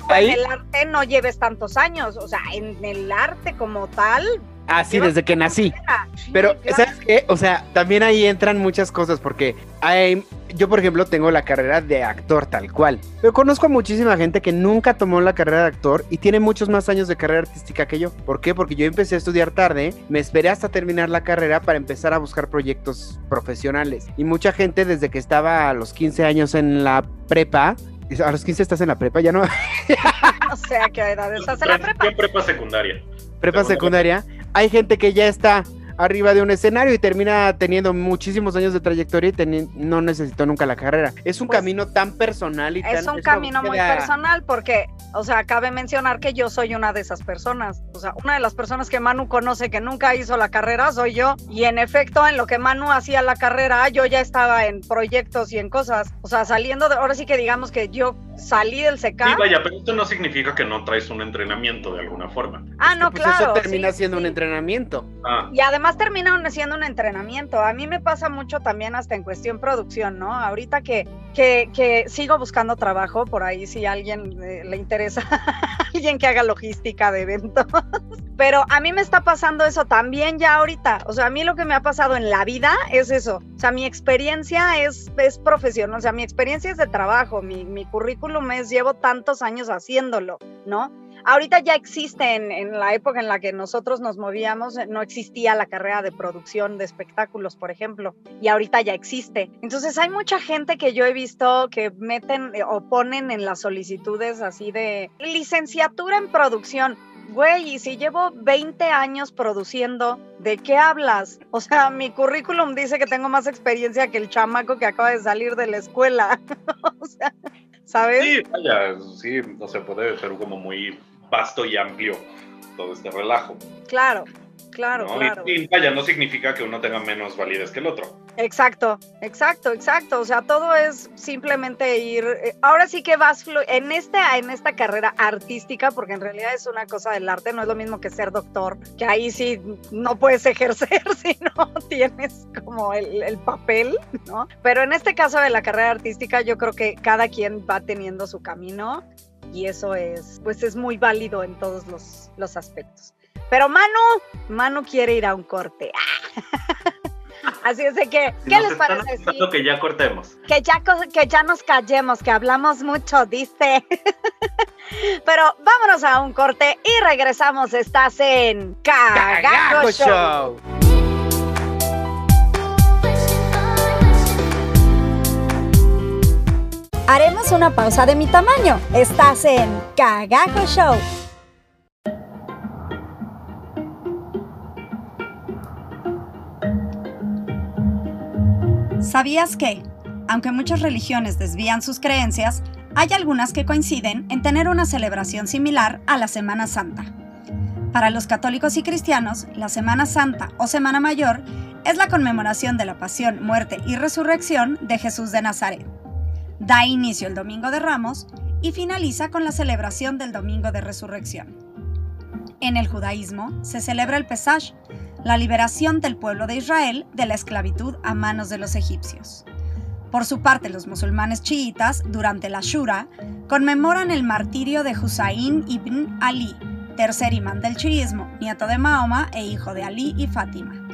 que ahí, en el arte no lleves tantos años, o sea, en el arte como tal. Así desde que nací. Pero. ¿sabes qué? O sea, también ahí entran muchas cosas porque hay, yo, por ejemplo, tengo la carrera de actor tal cual. Pero conozco a muchísima gente que nunca tomó la carrera de actor y tiene muchos más años de carrera artística que yo. ¿Por qué? Porque yo empecé a estudiar tarde, me esperé hasta terminar la carrera para empezar a buscar proyectos profesionales. Y mucha gente desde que estaba a los 15 años en la prepa, a los 15 estás en la prepa, ya no, No sé a qué edad estás en la prepa. Prepa secundaria. prepa secundaria, hay gente que ya está arriba de un escenario y termina teniendo muchísimos años de trayectoria y no necesitó nunca la carrera. Es un Pues, camino tan personal y tan... Es un una camino muy personal porque, o sea, cabe mencionar que yo soy una de esas personas. O sea, una de las personas que Manu conoce que nunca hizo la carrera soy yo. Y en efecto, en lo que Manu hacía la carrera, yo ya estaba en proyectos y en cosas. O sea, saliendo de, ahora sí que digamos que yo salí del Sí, CK. vaya, pero esto no significa que no traes un entrenamiento de alguna forma. ah, no, Pues claro. eso termina sí, siendo un sí. entrenamiento. Ah, Y además termina un- siendo un entrenamiento. A mí me pasa mucho también hasta en cuestión producción, ¿no? Ahorita que, que, que sigo buscando trabajo, por ahí si a alguien eh, le interesa, alguien que haga logística de eventos. Pero a mí me está pasando eso también ya ahorita. O sea, a mí lo que me ha pasado en la vida es eso. O sea, mi experiencia es, es profesional. O sea, mi experiencia es de trabajo. Mi, mi currículum es, llevo tantos años haciéndolo, ¿no? Ahorita ya existe en, la época en la que nosotros nos movíamos, no existía la carrera de producción de espectáculos, por ejemplo, y ahorita ya existe. Entonces hay mucha gente que yo he visto que meten eh, o ponen en las solicitudes así de licenciatura en producción. Güey, y si llevo 20 años produciendo, ¿de qué hablas? O sea, mi currículum dice que tengo más experiencia que el chamaco que acaba de salir de la escuela. o sea, ¿sabes? sí, vaya, sí, no se puede ser como muy vasto y amplio todo este relajo. Claro, claro, ¿no? claro. Y, y vaya, no significa que uno tenga menos validez que el otro. Exacto, exacto, exacto. O sea, todo es simplemente ir. eh, Ahora sí que vas en esta, en esta carrera artística, porque en realidad es una cosa del arte, no es lo mismo que ser doctor, que ahí sí no puedes ejercer si no tienes como el, el papel, ¿no? Pero en este caso de la carrera artística, yo creo que cada quien va teniendo su camino y eso es, pues es muy válido en todos los, los aspectos. Pero Manu, Manu quiere ir a un corte. Así es de que, ¿qué les parece? que ya cortemos. Que ya, que ya nos callemos, que hablamos mucho, dice. Pero vámonos a un corte y regresamos. Estás en Cagajo, Show. Haremos una pausa de mi tamaño. Estás en Cagajo Show. ¿Sabías que, aunque muchas religiones desvían sus creencias, hay algunas que coinciden en tener una celebración similar a la Semana Santa? Para los católicos y cristianos, la Semana Santa o Semana Mayor es la conmemoración de la pasión, muerte y resurrección de Jesús de Nazaret. Da inicio el Domingo de Ramos y finaliza con la celebración del Domingo de Resurrección. En el judaísmo se celebra el Pesach, la liberación del pueblo de Israel de la esclavitud a manos de los egipcios. Por su parte, los musulmanes chiitas, durante la Shura, conmemoran el martirio de Husayn ibn Ali, tercer imán del chiismo, nieto de Mahoma e hijo de Ali y Fátima.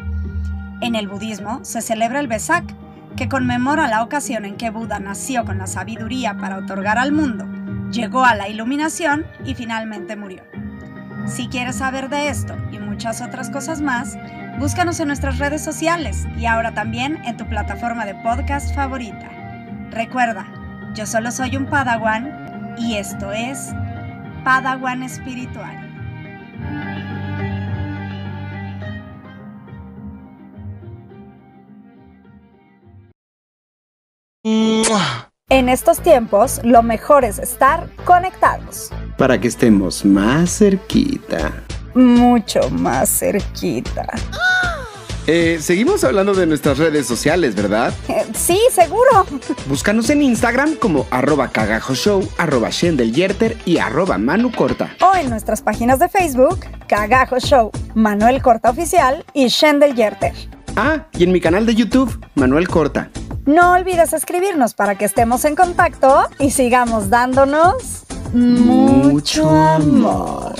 En el budismo se celebra el Besak, que conmemora la ocasión en que Buda nació con la sabiduría para otorgar al mundo, llegó a la iluminación y finalmente murió. Si quieres saber de esto y muchas otras cosas más, búscanos en nuestras redes sociales y ahora también en tu plataforma de podcast favorita. Recuerda, yo solo soy un Padawan y esto es Padawan Espiritual. En estos tiempos, lo mejor es estar conectados. Para que estemos más cerquita. Mucho más cerquita. Eh, seguimos hablando de nuestras redes sociales, ¿verdad? Eh, sí, seguro. Búscanos en Instagram como arroba cagajoshow, arroba y arroba manucorta. O en nuestras páginas de Facebook, Cagajo Show, Manuel Corta Oficial y Shendel Yerter. Ah, y en mi canal de YouTube, Manuel Corta. No olvides escribirnos para que estemos en contacto y sigamos dándonos mucho amor.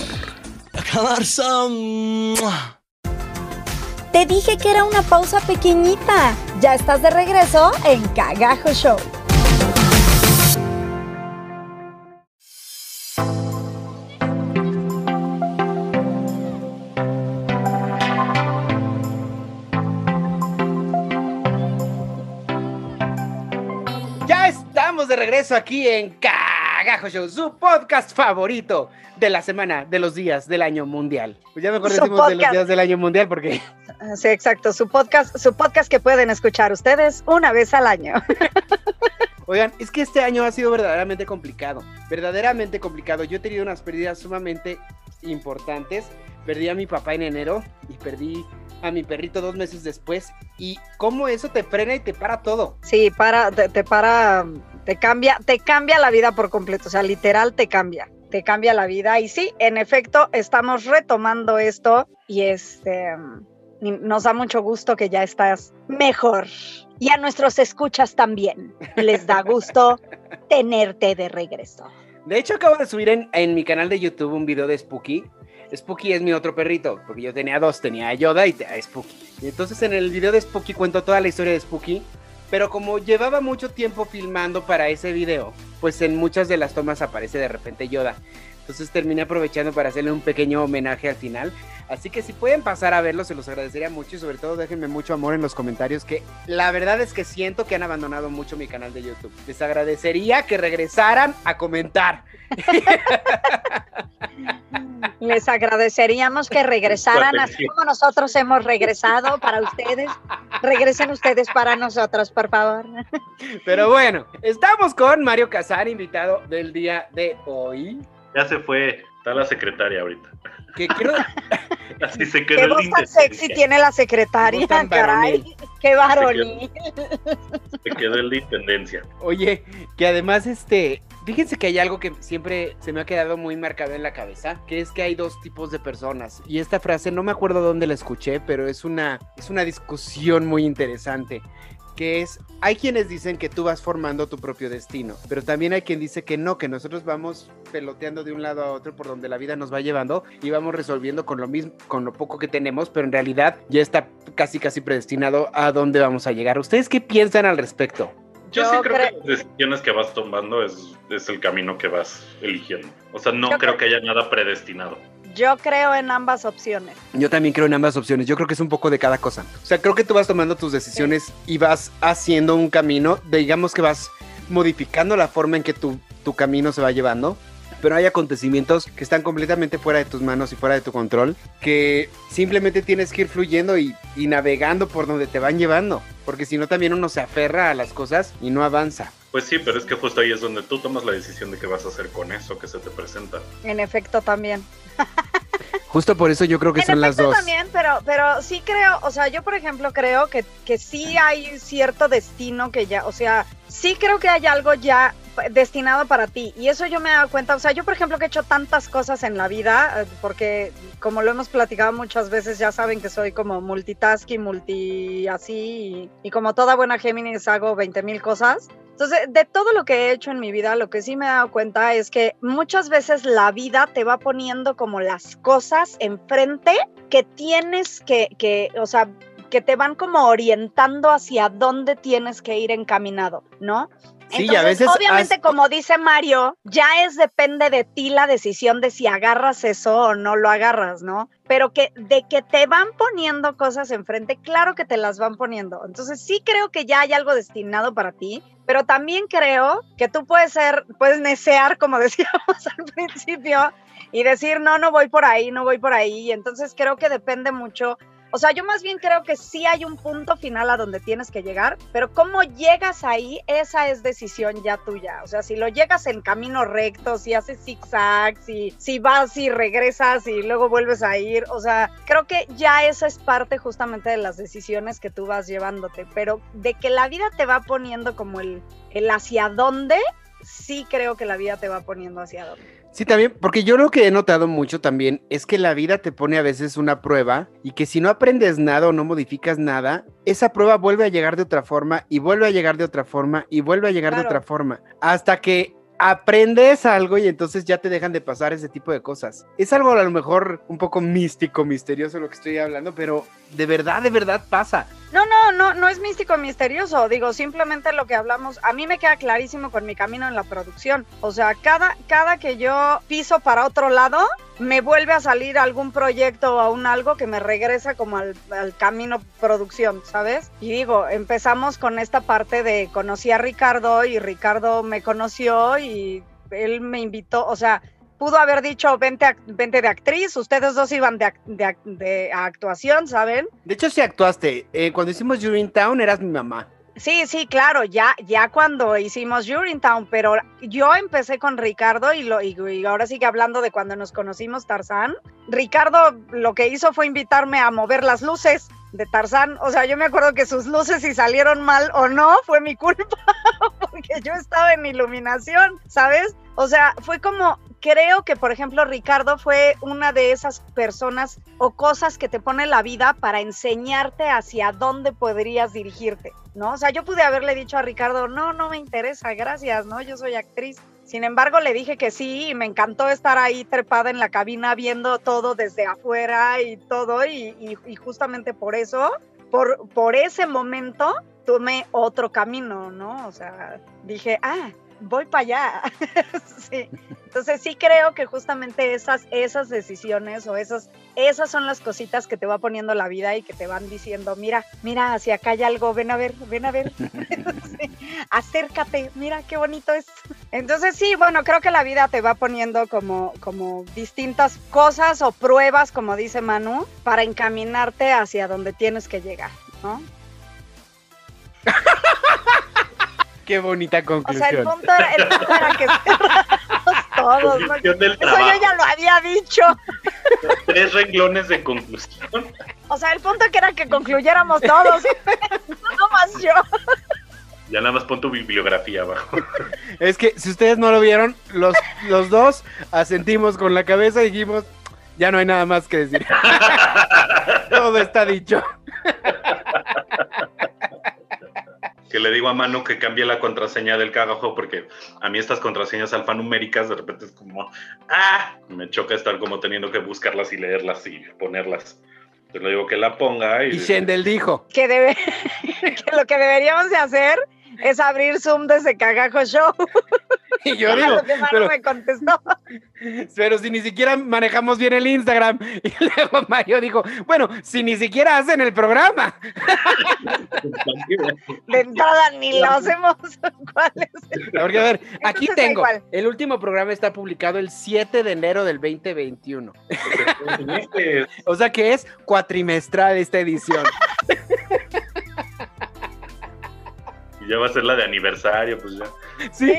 Te dije que era una pausa pequeñita. Ya estás de regreso en Cagajo Show. De regreso aquí en Cagajo Show, su podcast favorito de la semana, de los días del año mundial. Pues ya mejor decimos de los días del año mundial porque... Sí, exacto, su podcast, su podcast que pueden escuchar ustedes una vez al año. Oigan, es que este año ha sido verdaderamente complicado, verdaderamente complicado. Yo he tenido unas pérdidas sumamente importantes. Perdí a mi papá en enero y perdí a mi perrito dos meses después. Y cómo eso te frena y te para todo. Sí, para, te para te cambia, te cambia la vida por completo, o sea, literal te cambia, te cambia la vida. Y sí, en efecto, estamos retomando esto y este nos da mucho gusto que ya estás mejor. Y a nuestros escuchas también les da gusto tenerte de regreso. De hecho, acabo de subir en, en, mi canal de YouTube un video de Spooky. Spooky es mi otro perrito, porque yo tenía dos, tenía a Yoda y a Spooky. Y entonces en el video de Spooky cuento toda la historia de Spooky pero como llevaba mucho tiempo filmando para ese video, pues en muchas de las tomas aparece de repente Yoda. Entonces terminé aprovechando para hacerle un pequeño homenaje al final. Así que si pueden pasar a verlo, se los agradecería mucho y sobre todo déjenme mucho amor en los comentarios, que la verdad es que siento que han abandonado mucho mi canal de YouTube. Les agradecería que regresaran a comentar. Les agradeceríamos que regresaran así como nosotros hemos regresado para ustedes. Regresen ustedes para nosotros, por favor. Pero bueno, estamos con Mario Casar, invitado del día de hoy. Ya se fue, está la secretaria ahorita. Que quiero... Así se quedó Qué voz tan sexy tiene la secretaria, caray. Qué varonil. Se quedó el de intendencia. Oye, que además, este, fíjense que hay algo que siempre se me ha quedado muy marcado en la cabeza, que es que hay dos tipos de personas. Y esta frase no me acuerdo dónde la escuché, pero es una, es una discusión muy interesante que es, hay quienes dicen que tú vas formando tu propio destino, pero también hay quien dice que no, que nosotros vamos peloteando de un lado a otro por donde la vida nos va llevando y vamos resolviendo con lo mismo, con lo poco que tenemos, pero en realidad ya está casi casi predestinado a dónde vamos a llegar. ¿Ustedes qué piensan al respecto? Yo, sí creo, que las decisiones que vas tomando es, es, el camino que vas eligiendo. O sea, no creo que haya nada predestinado. Yo creo en ambas opciones. Yo también creo en ambas opciones. Yo creo que es un poco de cada cosa. O sea, creo que tú vas tomando tus decisiones sí. y vas haciendo un camino. Digamos que vas modificando la forma en que tu, tu camino se va llevando pero hay acontecimientos que están completamente fuera de tus manos y fuera de tu control, que simplemente tienes que ir fluyendo y, y, navegando por donde te van llevando, porque si no también uno se aferra a las cosas y no avanza. Pues sí, pero es que justo ahí es donde tú tomas la decisión de qué vas a hacer con eso que se te presenta. En efecto también. Justo por eso yo creo que en son las dos. también, pero, pero sí creo, o sea, yo por ejemplo creo que, que sí hay cierto destino que ya, o sea, sí creo que hay algo ya destinado para ti. Y eso yo me he dado cuenta, o sea, yo por ejemplo que he hecho tantas cosas en la vida, porque como lo hemos platicado muchas veces, ya saben que soy como multitasking, multi así, y, y como toda buena Géminis hago 20 mil cosas. Entonces, de todo lo que he hecho en mi vida, lo que sí me he dado cuenta es que muchas veces la vida te va poniendo como las cosas enfrente que tienes que, que o sea, que te van como orientando hacia dónde tienes que ir encaminado, ¿no? Sí, Entonces, a veces obviamente, has... como dice Mario, ya es depende de ti la decisión de si agarras eso o no lo agarras, ¿no? Pero que de que te van poniendo cosas enfrente, claro que te las van poniendo. Entonces, sí creo que ya hay algo destinado para ti, pero también creo que tú puedes ser, puedes necear, como decíamos al principio, y decir, no, no voy por ahí, no voy por ahí. Entonces, creo que depende mucho o sea, yo más bien creo que sí hay un punto final a donde tienes que llegar, pero cómo llegas ahí, esa es decisión ya tuya. O sea, si lo llegas en camino recto, si haces zigzags, si, si vas y regresas y luego vuelves a ir, o sea, creo que ya esa es parte justamente de las decisiones que tú vas llevándote, pero de que la vida te va poniendo como el, el hacia dónde, sí creo que la vida te va poniendo hacia dónde. Sí, también, porque yo lo que he notado mucho también es que la vida te pone a veces una prueba y que si no aprendes nada o no modificas nada, esa prueba vuelve a llegar de otra forma y vuelve a llegar de otra forma y vuelve a llegar claro. de otra forma. Hasta que aprendes algo y entonces ya te dejan de pasar ese tipo de cosas. Es algo a lo mejor un poco místico, misterioso lo que estoy hablando, pero de verdad, de verdad pasa. No, no, no, no es místico misterioso. Digo, simplemente lo que hablamos, a mí me queda clarísimo con mi camino en la producción. O sea, cada, cada que yo piso para otro lado, me vuelve a salir algún proyecto o un algo que me regresa como al, al, camino producción, ¿sabes? Y digo, empezamos con esta parte de conocí a Ricardo y Ricardo me conoció y él me invitó, o sea, pudo haber dicho, vente, vente de actriz, ustedes dos iban de, de, de actuación, ¿saben? De hecho, sí actuaste. Eh, cuando hicimos Town eras mi mamá. Sí, sí, claro, ya, ya cuando hicimos Town, pero yo empecé con Ricardo y, lo, y, y, ahora sigue hablando de cuando nos conocimos Tarzán. Ricardo lo que hizo fue invitarme a mover las luces de Tarzán. O sea, yo me acuerdo que sus luces si salieron mal o no, fue mi culpa, porque yo estaba en iluminación, ¿sabes? O sea, fue como, creo que, por ejemplo, Ricardo fue una de esas personas o cosas que te pone la vida para enseñarte hacia dónde podrías dirigirte, ¿no? O sea, yo pude haberle dicho a Ricardo, no, no me interesa, gracias, ¿no? Yo soy actriz. Sin embargo, le dije que sí y me encantó estar ahí trepada en la cabina viendo todo desde afuera y todo y, y, justamente por eso, por, por ese momento, tomé otro camino, ¿no? O sea, dije, ah, voy para allá. sí. Entonces sí creo que justamente esas, esas decisiones o esas, esas son las cositas que te va poniendo la vida y que te van diciendo, mira, mira, hacia acá hay algo, ven a ver, ven a ver, sí. acércate, mira qué bonito es. Entonces sí, bueno, creo que la vida te va poniendo como, como distintas cosas o pruebas, como dice Manu, para encaminarte hacia donde tienes que llegar, ¿no? Qué bonita conclusión. O sea, el punto era, el punto era que todos. ¿no? Eso yo ya lo había dicho. Tres renglones de conclusión. O sea, el punto que era que concluyéramos todos. no más yo. Ya nada más pon tu bibliografía abajo. Es que si ustedes no lo vieron, los, los dos asentimos con la cabeza y dijimos, ya no hay nada más que decir. Todo está dicho. Que le digo a Manu que cambie la contraseña del cagajo porque a mí estas contraseñas alfanuméricas de repente es como, ah, me choca estar como teniendo que buscarlas y leerlas y ponerlas. Entonces le digo que la ponga y... Y Shendel dijo. Que, debe, que lo que deberíamos de hacer es abrir Zoom desde Cagajo Show. Y yo digo, pero, me contestó. pero si ni siquiera manejamos bien el Instagram. Y luego Mario dijo, bueno, si ni siquiera hacen el programa. De entrada ni lo hacemos. ¿Cuál es el- Porque a ver, aquí Entonces, tengo. El último programa está publicado el 7 de enero del 2021. Este, O sea que es cuatrimestral esta edición. Ya va a ser la de aniversario, pues ya. Sí.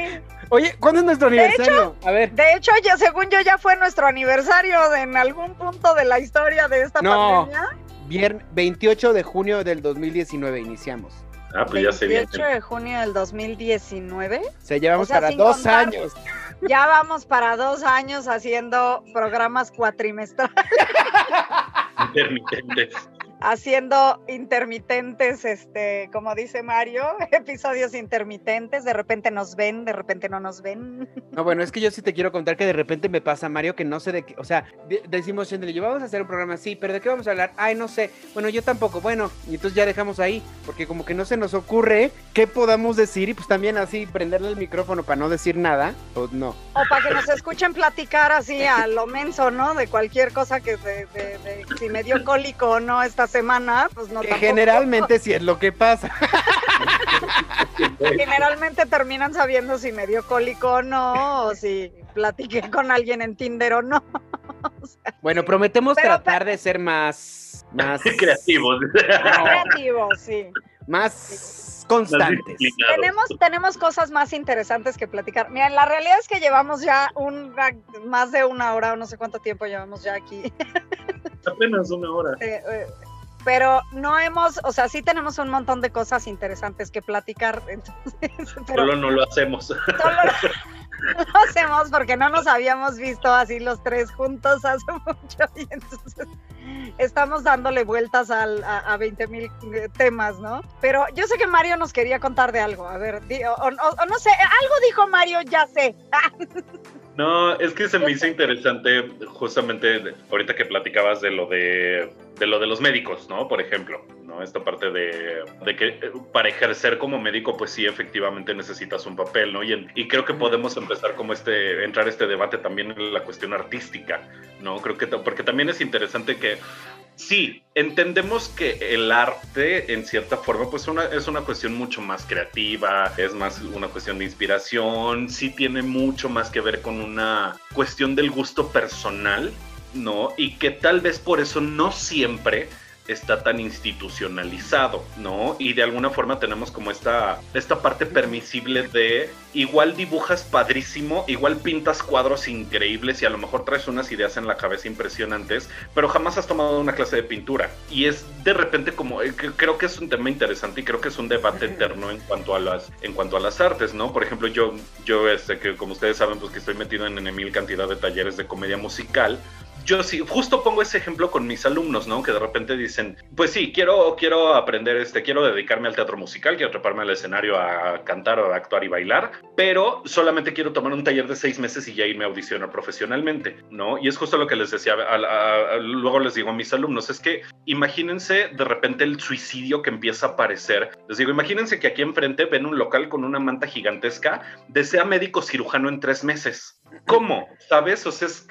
Oye, ¿cuándo es nuestro De aniversario? A ver. De hecho, ya según yo ya fue nuestro aniversario de- en algún punto de la historia de esta No. pandemia. Vier- 28 de junio del 2019 iniciamos. Ah, pues ya se viene. 28 de junio del 2019. O sea, llevamos O sea, para dos contar- años. Ya vamos para dos años haciendo programas cuatrimestrales, Intermitentes. Haciendo intermitentes, este, como dice Mario, episodios intermitentes. De repente nos ven, de repente no nos ven. No, bueno, es que yo sí te quiero contar que de repente me pasa, Mario, que no sé de qué. O sea, de- decimos, Shendel, y yo vamos a hacer un programa así, pero ¿de qué vamos a hablar? Ay, no sé. Bueno, yo tampoco. Bueno, y entonces ya dejamos ahí, porque como que no se nos ocurre qué podamos decir y pues también así prenderle el micrófono para no decir nada. Pues no. O para que nos escuchen platicar así a lo menso, ¿no? De cualquier cosa que de, de- de- si me dio cólico o no esta semana, pues no que tampoco. generalmente sí es lo que pasa. Generalmente terminan sabiendo si me dio cólico o no, o si platiqué con alguien en Tinder o no. Bueno, prometemos Pero- tratar de ser más. Más. Creativos. Creativo, sí. Más constantes. Tenemos, tenemos cosas más interesantes que platicar. Mira, la realidad es que llevamos ya un, más de una hora, o no sé cuánto tiempo llevamos ya aquí. Apenas una hora. Eh, eh, pero no hemos, o sea, sí tenemos un montón de cosas interesantes que platicar. Entonces, pero Solo no lo hacemos. solo lo, lo hacemos porque no nos habíamos visto así los tres juntos hace mucho y entonces estamos dándole vueltas al- a, a 20 mil temas, ¿no? Pero yo sé que Mario nos quería contar de algo. A ver, di- o, o- o no sé, algo dijo Mario, ya sé. No, es que se me hizo interesante justamente ahorita que platicabas de lo de, de lo de los médicos, ¿no? Por ejemplo, ¿no? Esta parte de, de que eh, para ejercer como médico, pues sí, efectivamente necesitas un papel, ¿no? Y, en- y creo que podemos empezar como este, entrar este debate también en la cuestión artística, ¿no? Creo que, porque también es interesante que Sí, entendemos que el arte, en cierta forma, pues es una cuestión mucho más creativa, es más una cuestión de inspiración, sí tiene mucho más que ver con una cuestión del gusto personal, ¿no? Y que tal vez por eso no siempre está tan institucionalizado, ¿no? Y de alguna forma tenemos como esta, esta parte permisible de igual dibujas padrísimo, igual pintas cuadros increíbles y a lo mejor traes unas ideas en la cabeza impresionantes, pero jamás has tomado una clase de pintura. Y es de repente como, eh, creo que es un tema interesante y creo que es un debate eterno en cuanto a las, en cuanto a las artes, ¿no? Por ejemplo, yo, yo este, que como ustedes saben, pues que estoy metido en, en mil cantidad de talleres de comedia musical, yo sí, justo pongo ese ejemplo con mis alumnos, ¿no? Que de repente dicen, pues sí, quiero, quiero aprender, este, quiero dedicarme al teatro musical, quiero treparme al escenario a cantar a actuar y bailar, pero solamente quiero tomar un taller de seis meses y ya irme a audicionar profesionalmente, ¿no? Y es justo lo que les decía, a- luego les digo a mis alumnos, es que imagínense de repente el suicidio que empieza a aparecer. Les digo, imagínense que aquí enfrente ven un local con una manta gigantesca, desea médico cirujano en tres meses. ¿Cómo? ¿Sabes? O sea, es,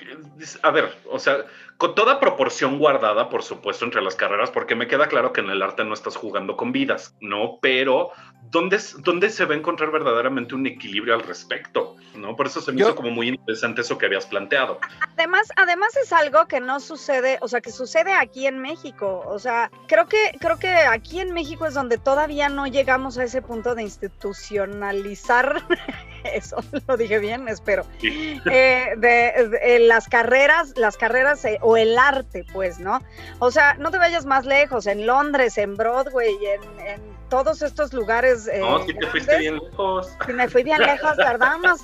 a ver, o sea, con toda proporción guardada, por supuesto, entre las carreras, porque me queda claro que en el arte no estás jugando con vidas, ¿no? Pero, ¿dónde, dónde se va a encontrar verdaderamente un equilibrio al respecto? ¿No? Por eso se me Yo- hizo como muy interesante eso que habías planteado. Además, además es algo que no sucede, o sea, que sucede aquí en México. O sea, creo que, creo que aquí en México es donde todavía no llegamos a ese punto de institucionalizar, eso lo dije bien, espero, Sí. eh, de, de- eh, las carreras, las carreras eh, o el arte, pues, ¿no? O sea, no te vayas más lejos, en Londres, en Broadway, en, en todos estos lugares. eh, No, si te fuiste bien lejos. Sí, me fui bien lejos,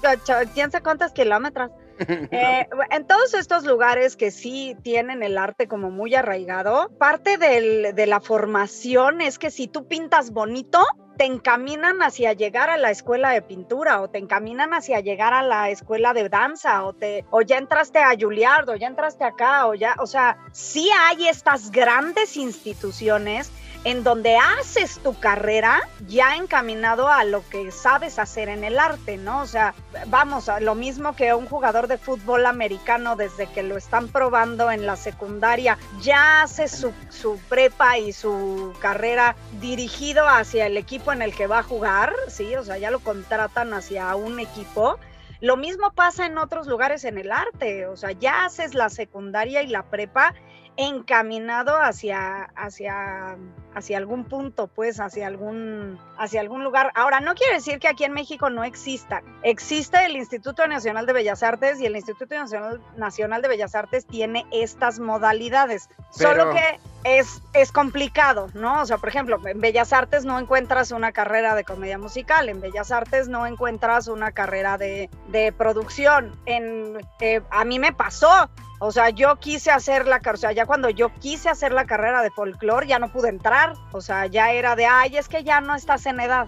ocho- quién sabe cuántos kilómetros. Eh, en todos estos lugares que sí tienen el arte como muy arraigado, parte del- de la formación es que si tú pintas bonito, te encaminan hacia llegar a la escuela de pintura o te encaminan hacia llegar a la escuela de danza o te o ya entraste a Juilliard o ya entraste acá o ya, o sea, sí hay estas grandes instituciones en donde haces tu carrera ya encaminado a lo que sabes hacer en el arte, ¿no? O sea, vamos, lo mismo que un jugador de fútbol americano desde que lo están probando en la secundaria, ya hace su, su prepa y su carrera dirigido hacia el equipo en el que va a jugar, ¿sí? O sea, ya lo contratan hacia un equipo. Lo mismo pasa en otros lugares en el arte, o sea, ya haces la secundaria y la prepa encaminado hacia, hacia, hacia algún punto, pues, hacia algún, hacia algún lugar. Ahora, no quiere decir que aquí en México no exista. Existe el Instituto Nacional de Bellas Artes y el Instituto Nacional, Nacional de Bellas Artes tiene estas modalidades. Solo que es, es complicado, ¿no? O sea, por ejemplo, en Bellas Artes no encuentras una carrera de comedia musical, en Bellas Artes no encuentras una carrera de, de producción. En, eh, a mí me pasó, o sea, yo quise hacer la, o sea, ya cuando yo quise hacer la carrera de folclore ya no pude entrar, o sea, ya era de, ay, es que ya no estás en edad.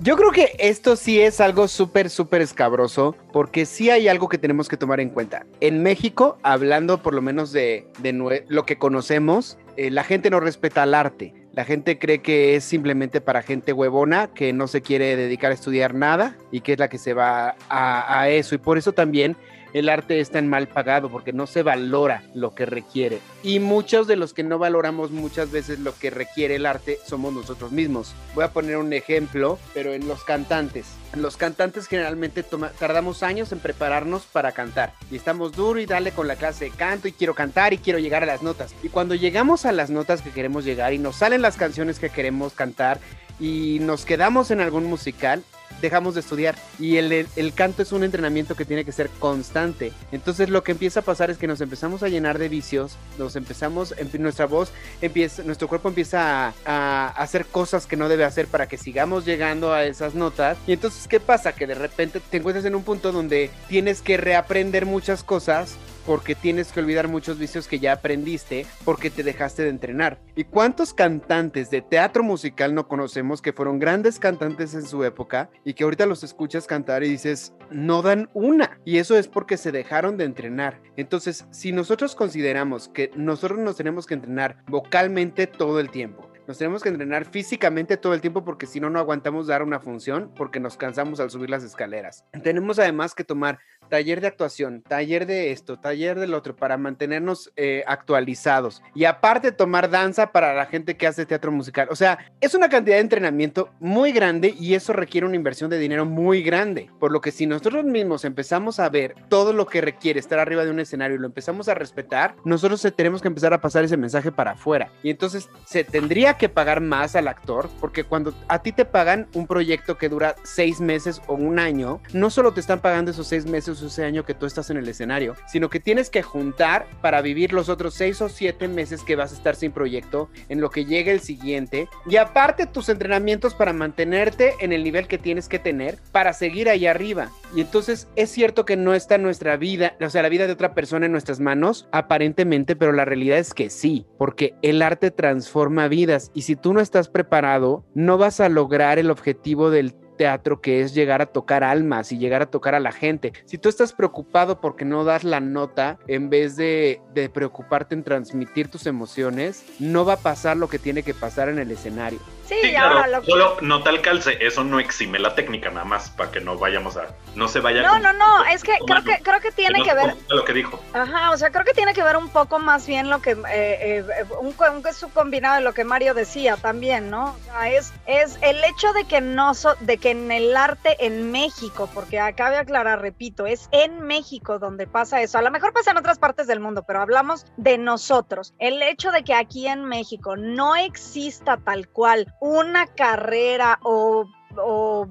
Yo creo que esto sí es algo súper, súper escabroso, porque sí hay algo que tenemos que tomar en cuenta. En México, hablando por lo menos de, de lo que conocemos, eh, la gente no respeta al arte. La gente cree que es simplemente para gente huevona, que no se quiere dedicar a estudiar nada y que es la que se va a eso. Y por eso también el arte está en mal pagado porque no se valora lo que requiere. Y muchos de los que no valoramos muchas veces lo que requiere el arte somos nosotros mismos. Voy a poner un ejemplo, pero en los cantantes. Los cantantes generalmente tardamos años en prepararnos para cantar y estamos duro y dale con la clase de canto y quiero cantar y quiero llegar a las notas. Y cuando llegamos a las notas que queremos llegar y nos salen las canciones que queremos cantar y nos quedamos en algún musical, dejamos de estudiar. Y el, el, canto es un entrenamiento que tiene que ser constante. Entonces lo que empieza a pasar es que nos empezamos a llenar de vicios, nos empezamos, nuestra voz empieza, nuestro cuerpo empieza a, a, hacer cosas que no debe hacer para que sigamos llegando a esas notas. Y entonces, ¿qué pasa? Que de repente te encuentras en un punto donde tienes que reaprender muchas cosas porque tienes que olvidar muchos vicios que ya aprendiste porque te dejaste de entrenar. ¿Y cuántos cantantes de teatro musical no conocemos que fueron grandes cantantes en su época y que ahorita los escuchas cantar y dices, no dan una? Y eso es porque se dejaron de entrenar. Entonces, si nosotros consideramos que nosotros nos tenemos que entrenar vocalmente todo el tiempo, nos tenemos que entrenar físicamente todo el tiempo porque si no, no aguantamos dar una función porque nos cansamos al subir las escaleras. Tenemos además que tomar taller de actuación, taller de esto, taller del otro, para mantenernos eh, actualizados. Y aparte tomar danza para la gente que hace teatro musical. O sea, es una cantidad de entrenamiento muy grande y eso requiere una inversión de dinero muy grande. Por lo que si nosotros mismos empezamos a ver todo lo que requiere estar arriba de un escenario y lo empezamos a respetar, nosotros tenemos que empezar a pasar ese mensaje para afuera. Y entonces se tendría que pagar más al actor, porque cuando a ti te pagan un proyecto que dura seis meses o un año, no solo te están pagando esos seis meses ese año que tú estás en el escenario, sino que tienes que juntar para vivir los otros seis o siete meses que vas a estar sin proyecto, en lo que llegue el siguiente, y aparte tus entrenamientos para mantenerte en el nivel que tienes que tener para seguir ahí arriba. Y entonces es cierto que no está nuestra vida, o sea, la vida de otra persona en nuestras manos, aparentemente, pero la realidad es que sí, porque el arte transforma vidas y si tú no estás preparado, no vas a lograr el objetivo del teatro que es llegar a tocar almas y llegar a tocar a la gente. Si tú estás preocupado porque no das la nota en vez de, de preocuparte en transmitir tus emociones, no va a pasar lo que tiene que pasar en el escenario. Sí, claro, lo... solo nota el calce, eso no exime la técnica nada más para que no vayamos a, no se vaya. No, no, no, es que creo que creo que tiene que, ver lo que dijo. Ajá, o sea, creo que tiene que ver un poco más bien lo que eh, eh, un, un, su combinado de lo que Mario decía también, ¿no? O sea, es es el hecho de que no so, de que en el arte en México, porque acabe aclarar, repito, es en México donde pasa eso. A lo mejor pasa en otras partes del mundo, pero hablamos de nosotros. El hecho de que aquí en México no exista tal cual una carrera o,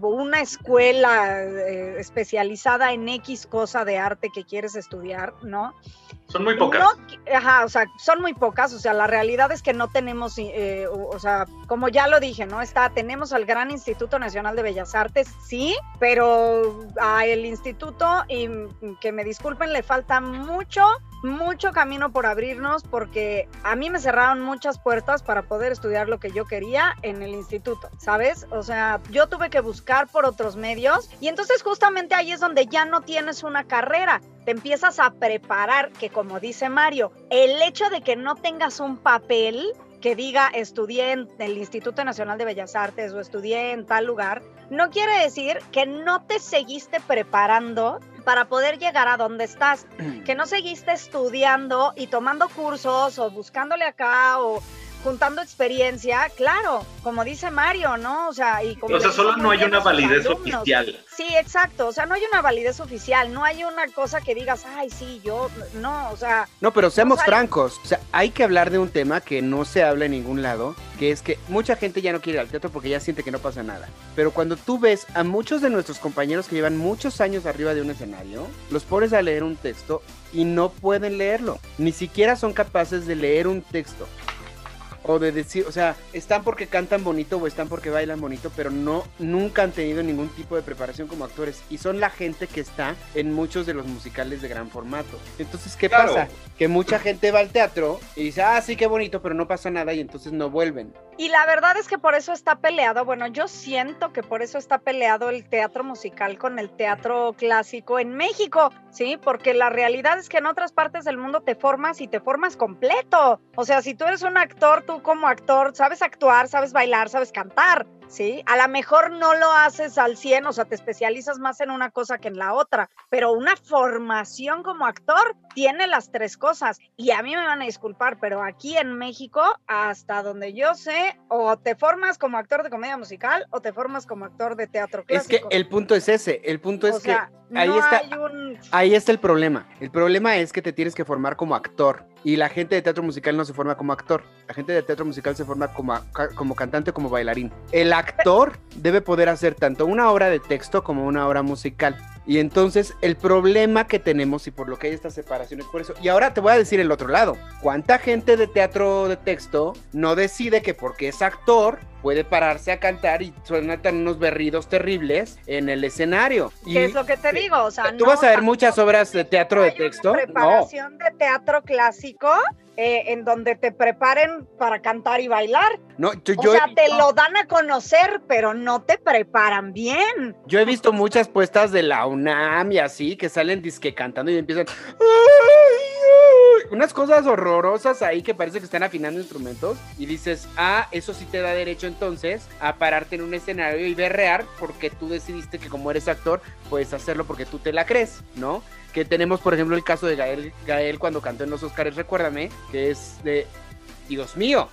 una escuela eh, especializada en X cosa de arte que quieres estudiar, ¿no? Son muy pocas. Ajá, o sea, son muy pocas, o sea, la realidad es que no tenemos, eh, o, o, sea, como ya lo dije, ¿no? Está, tenemos al Gran Instituto Nacional de Bellas Artes, sí, pero a el instituto, y que me disculpen, le falta mucho mucho camino por abrirnos porque a mí me cerraron muchas puertas para poder estudiar lo que yo quería en el instituto, ¿sabes? O sea, yo tuve que buscar por otros medios y entonces justamente ahí es donde ya no tienes una carrera, te empiezas a preparar, que como dice Mario, el hecho de que no tengas un papel que diga estudié en el Instituto Nacional de Bellas Artes o estudié en tal lugar, no quiere decir que no te seguiste preparando para poder llegar a donde estás, que no seguiste estudiando y tomando cursos o buscándole acá o juntando experiencia, claro, como dice Mario, ¿no? O sea, y como o sea, solo no hay una validez oficial. Sí, exacto, o sea, no hay una validez oficial, no hay una cosa que digas, ay, sí, yo, no, o sea... No, pero seamos francos, o sea, hay que hablar de un tema que no se habla en ningún lado, que es que mucha gente ya no quiere ir al teatro porque ya siente que no pasa nada. Pero cuando tú ves a muchos de nuestros compañeros que llevan muchos años arriba de un escenario, los pones a leer un texto y no pueden leerlo, ni siquiera son capaces de leer un texto o de decir, o sea, están porque cantan bonito o están porque bailan bonito, pero no, nunca han tenido ningún tipo de preparación como actores y son la gente que está en muchos de los musicales de gran formato. Entonces, ¿qué pasa? Que mucha gente va al teatro y dice, ah, sí, qué bonito, pero no pasa nada y entonces no vuelven. Y la verdad es que por eso está peleado, bueno, yo siento que por eso está peleado el teatro musical con el teatro clásico en México, ¿sí? Porque la realidad es que en otras partes del mundo te formas y te formas completo. O sea, si tú eres un actor, tú como actor sabes actuar, sabes bailar, sabes cantar, ¿sí? A lo mejor no lo haces al 100, o sea, te especializas más en una cosa que en la otra, pero una formación como actor tiene las tres cosas. Y a mí me van a disculpar, pero aquí en México, hasta donde yo sé, o te formas como actor de comedia musical o te formas como actor de teatro clásico. Es que el punto es ese, el punto es que ahí está ahí está el problema. El problema es que te tienes que formar como actor y la gente de teatro musical no se forma como actor. La gente de teatro musical se forma como, como cantante, como bailarín. El actor debe poder hacer tanto una obra de texto como una obra musical. Y entonces el problema que tenemos y por lo que hay estas separaciones por eso. Y ahora te voy a decir el otro lado. ¿Cuánta gente de teatro de texto no decide que porque es actor puede pararse a cantar y suena unos berridos terribles en el escenario? ¿Qué es lo que te digo? O sea, tú vas a ver muchas obras de teatro de texto. Preparación de teatro clásico eh, en donde te preparen para cantar y bailar. No, yo, o sea, te lo dan a conocer, pero no te preparan bien. Yo he visto muchas puestas de la UNAM y así, que salen disque cantando y empiezan... Unas cosas horrorosas ahí que parece que están afinando instrumentos y dices, ah, eso sí te da derecho entonces a pararte en un escenario y berrear porque tú decidiste que como eres actor puedes hacerlo porque tú te la crees, ¿no? Que tenemos, por ejemplo, el caso de Gael, Gael cuando cantó en los Oscars, recuérdame, que es de, Dios mío,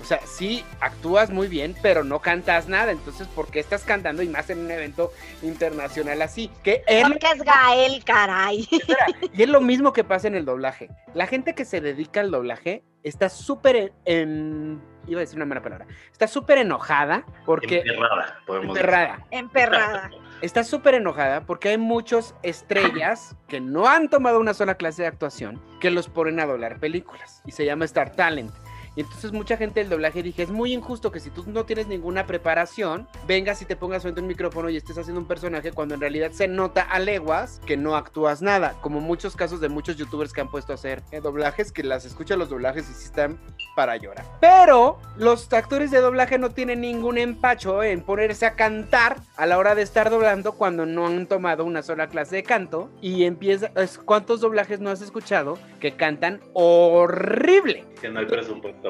o sea, sí actúas muy bien, pero no cantas nada. Entonces, ¿por qué estás cantando y más en un evento internacional así? Que es Porque es Gael, caray. y es lo mismo que pasa en el doblaje. La gente que se dedica al doblaje está súper en, Iba a decir una mala palabra. Está súper enojada porque... Emperrada, podemos Emperrada. Emperrada está súper enojada porque hay muchos estrellas que no han tomado una sola clase de actuación que los ponen a doblar películas y se llama Star Talent. Y entonces mucha gente del doblaje dije, es muy injusto que si tú no tienes ninguna preparación, vengas y te pongas frente a un micrófono y estés haciendo un personaje cuando en realidad se nota a leguas que no actúas nada, como muchos casos de muchos youtubers que han puesto a hacer eh, doblajes, que las escuchan los doblajes y sí están para llorar. Pero los actores de doblaje no tienen ningún empacho en ponerse a cantar a la hora de estar doblando cuando no han tomado una sola clase de canto y empieza, ¿cuántos doblajes no has escuchado que cantan horrible? Que no hay presupuesto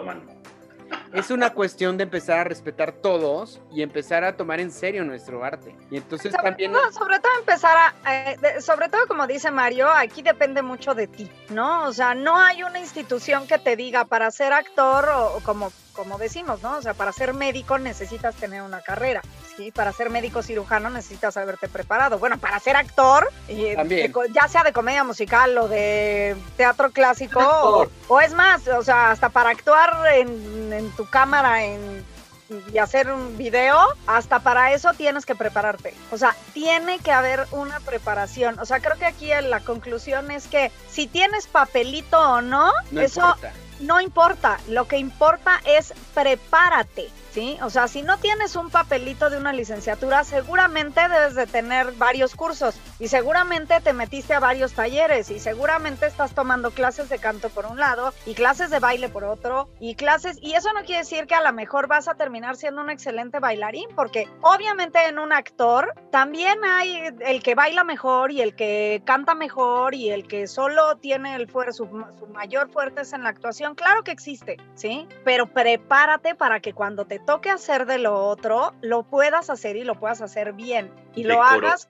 es una cuestión de empezar a respetar todos y empezar a tomar en serio nuestro arte. Y entonces sobre también... Todo, sobre todo empezar a... Eh, sobre todo como dice Mario, aquí depende mucho de ti, ¿no? O sea, no hay una institución que te diga para ser actor o como como decimos, ¿no? O sea, para ser médico necesitas tener una carrera, ¿sí? Para ser médico cirujano necesitas haberte preparado. Bueno, para ser actor, ya sea de comedia musical o de teatro clásico, o, es más, o sea, hasta para actuar en, en tu cámara en y hacer un video, hasta para eso tienes que prepararte. O sea, tiene que haber una preparación. O sea, creo que aquí la conclusión es que si tienes papelito o no, eso no importa, lo que importa es prepárate. ¿Sí? O sea, si no tienes un papelito de una licenciatura, seguramente debes de tener varios cursos y seguramente te metiste a varios talleres y seguramente estás tomando clases de canto por un lado y clases de baile por otro y clases, y eso no quiere decir que a lo mejor vas a terminar siendo un excelente bailarín, porque obviamente en un actor también hay el que baila mejor y el que canta mejor y el que solo tiene el su, su mayor fuerte es en la actuación, claro que existe, ¿sí? Pero prepárate para que cuando te toque hacer de lo otro, lo puedas hacer y lo puedas hacer bien. Y lo hagas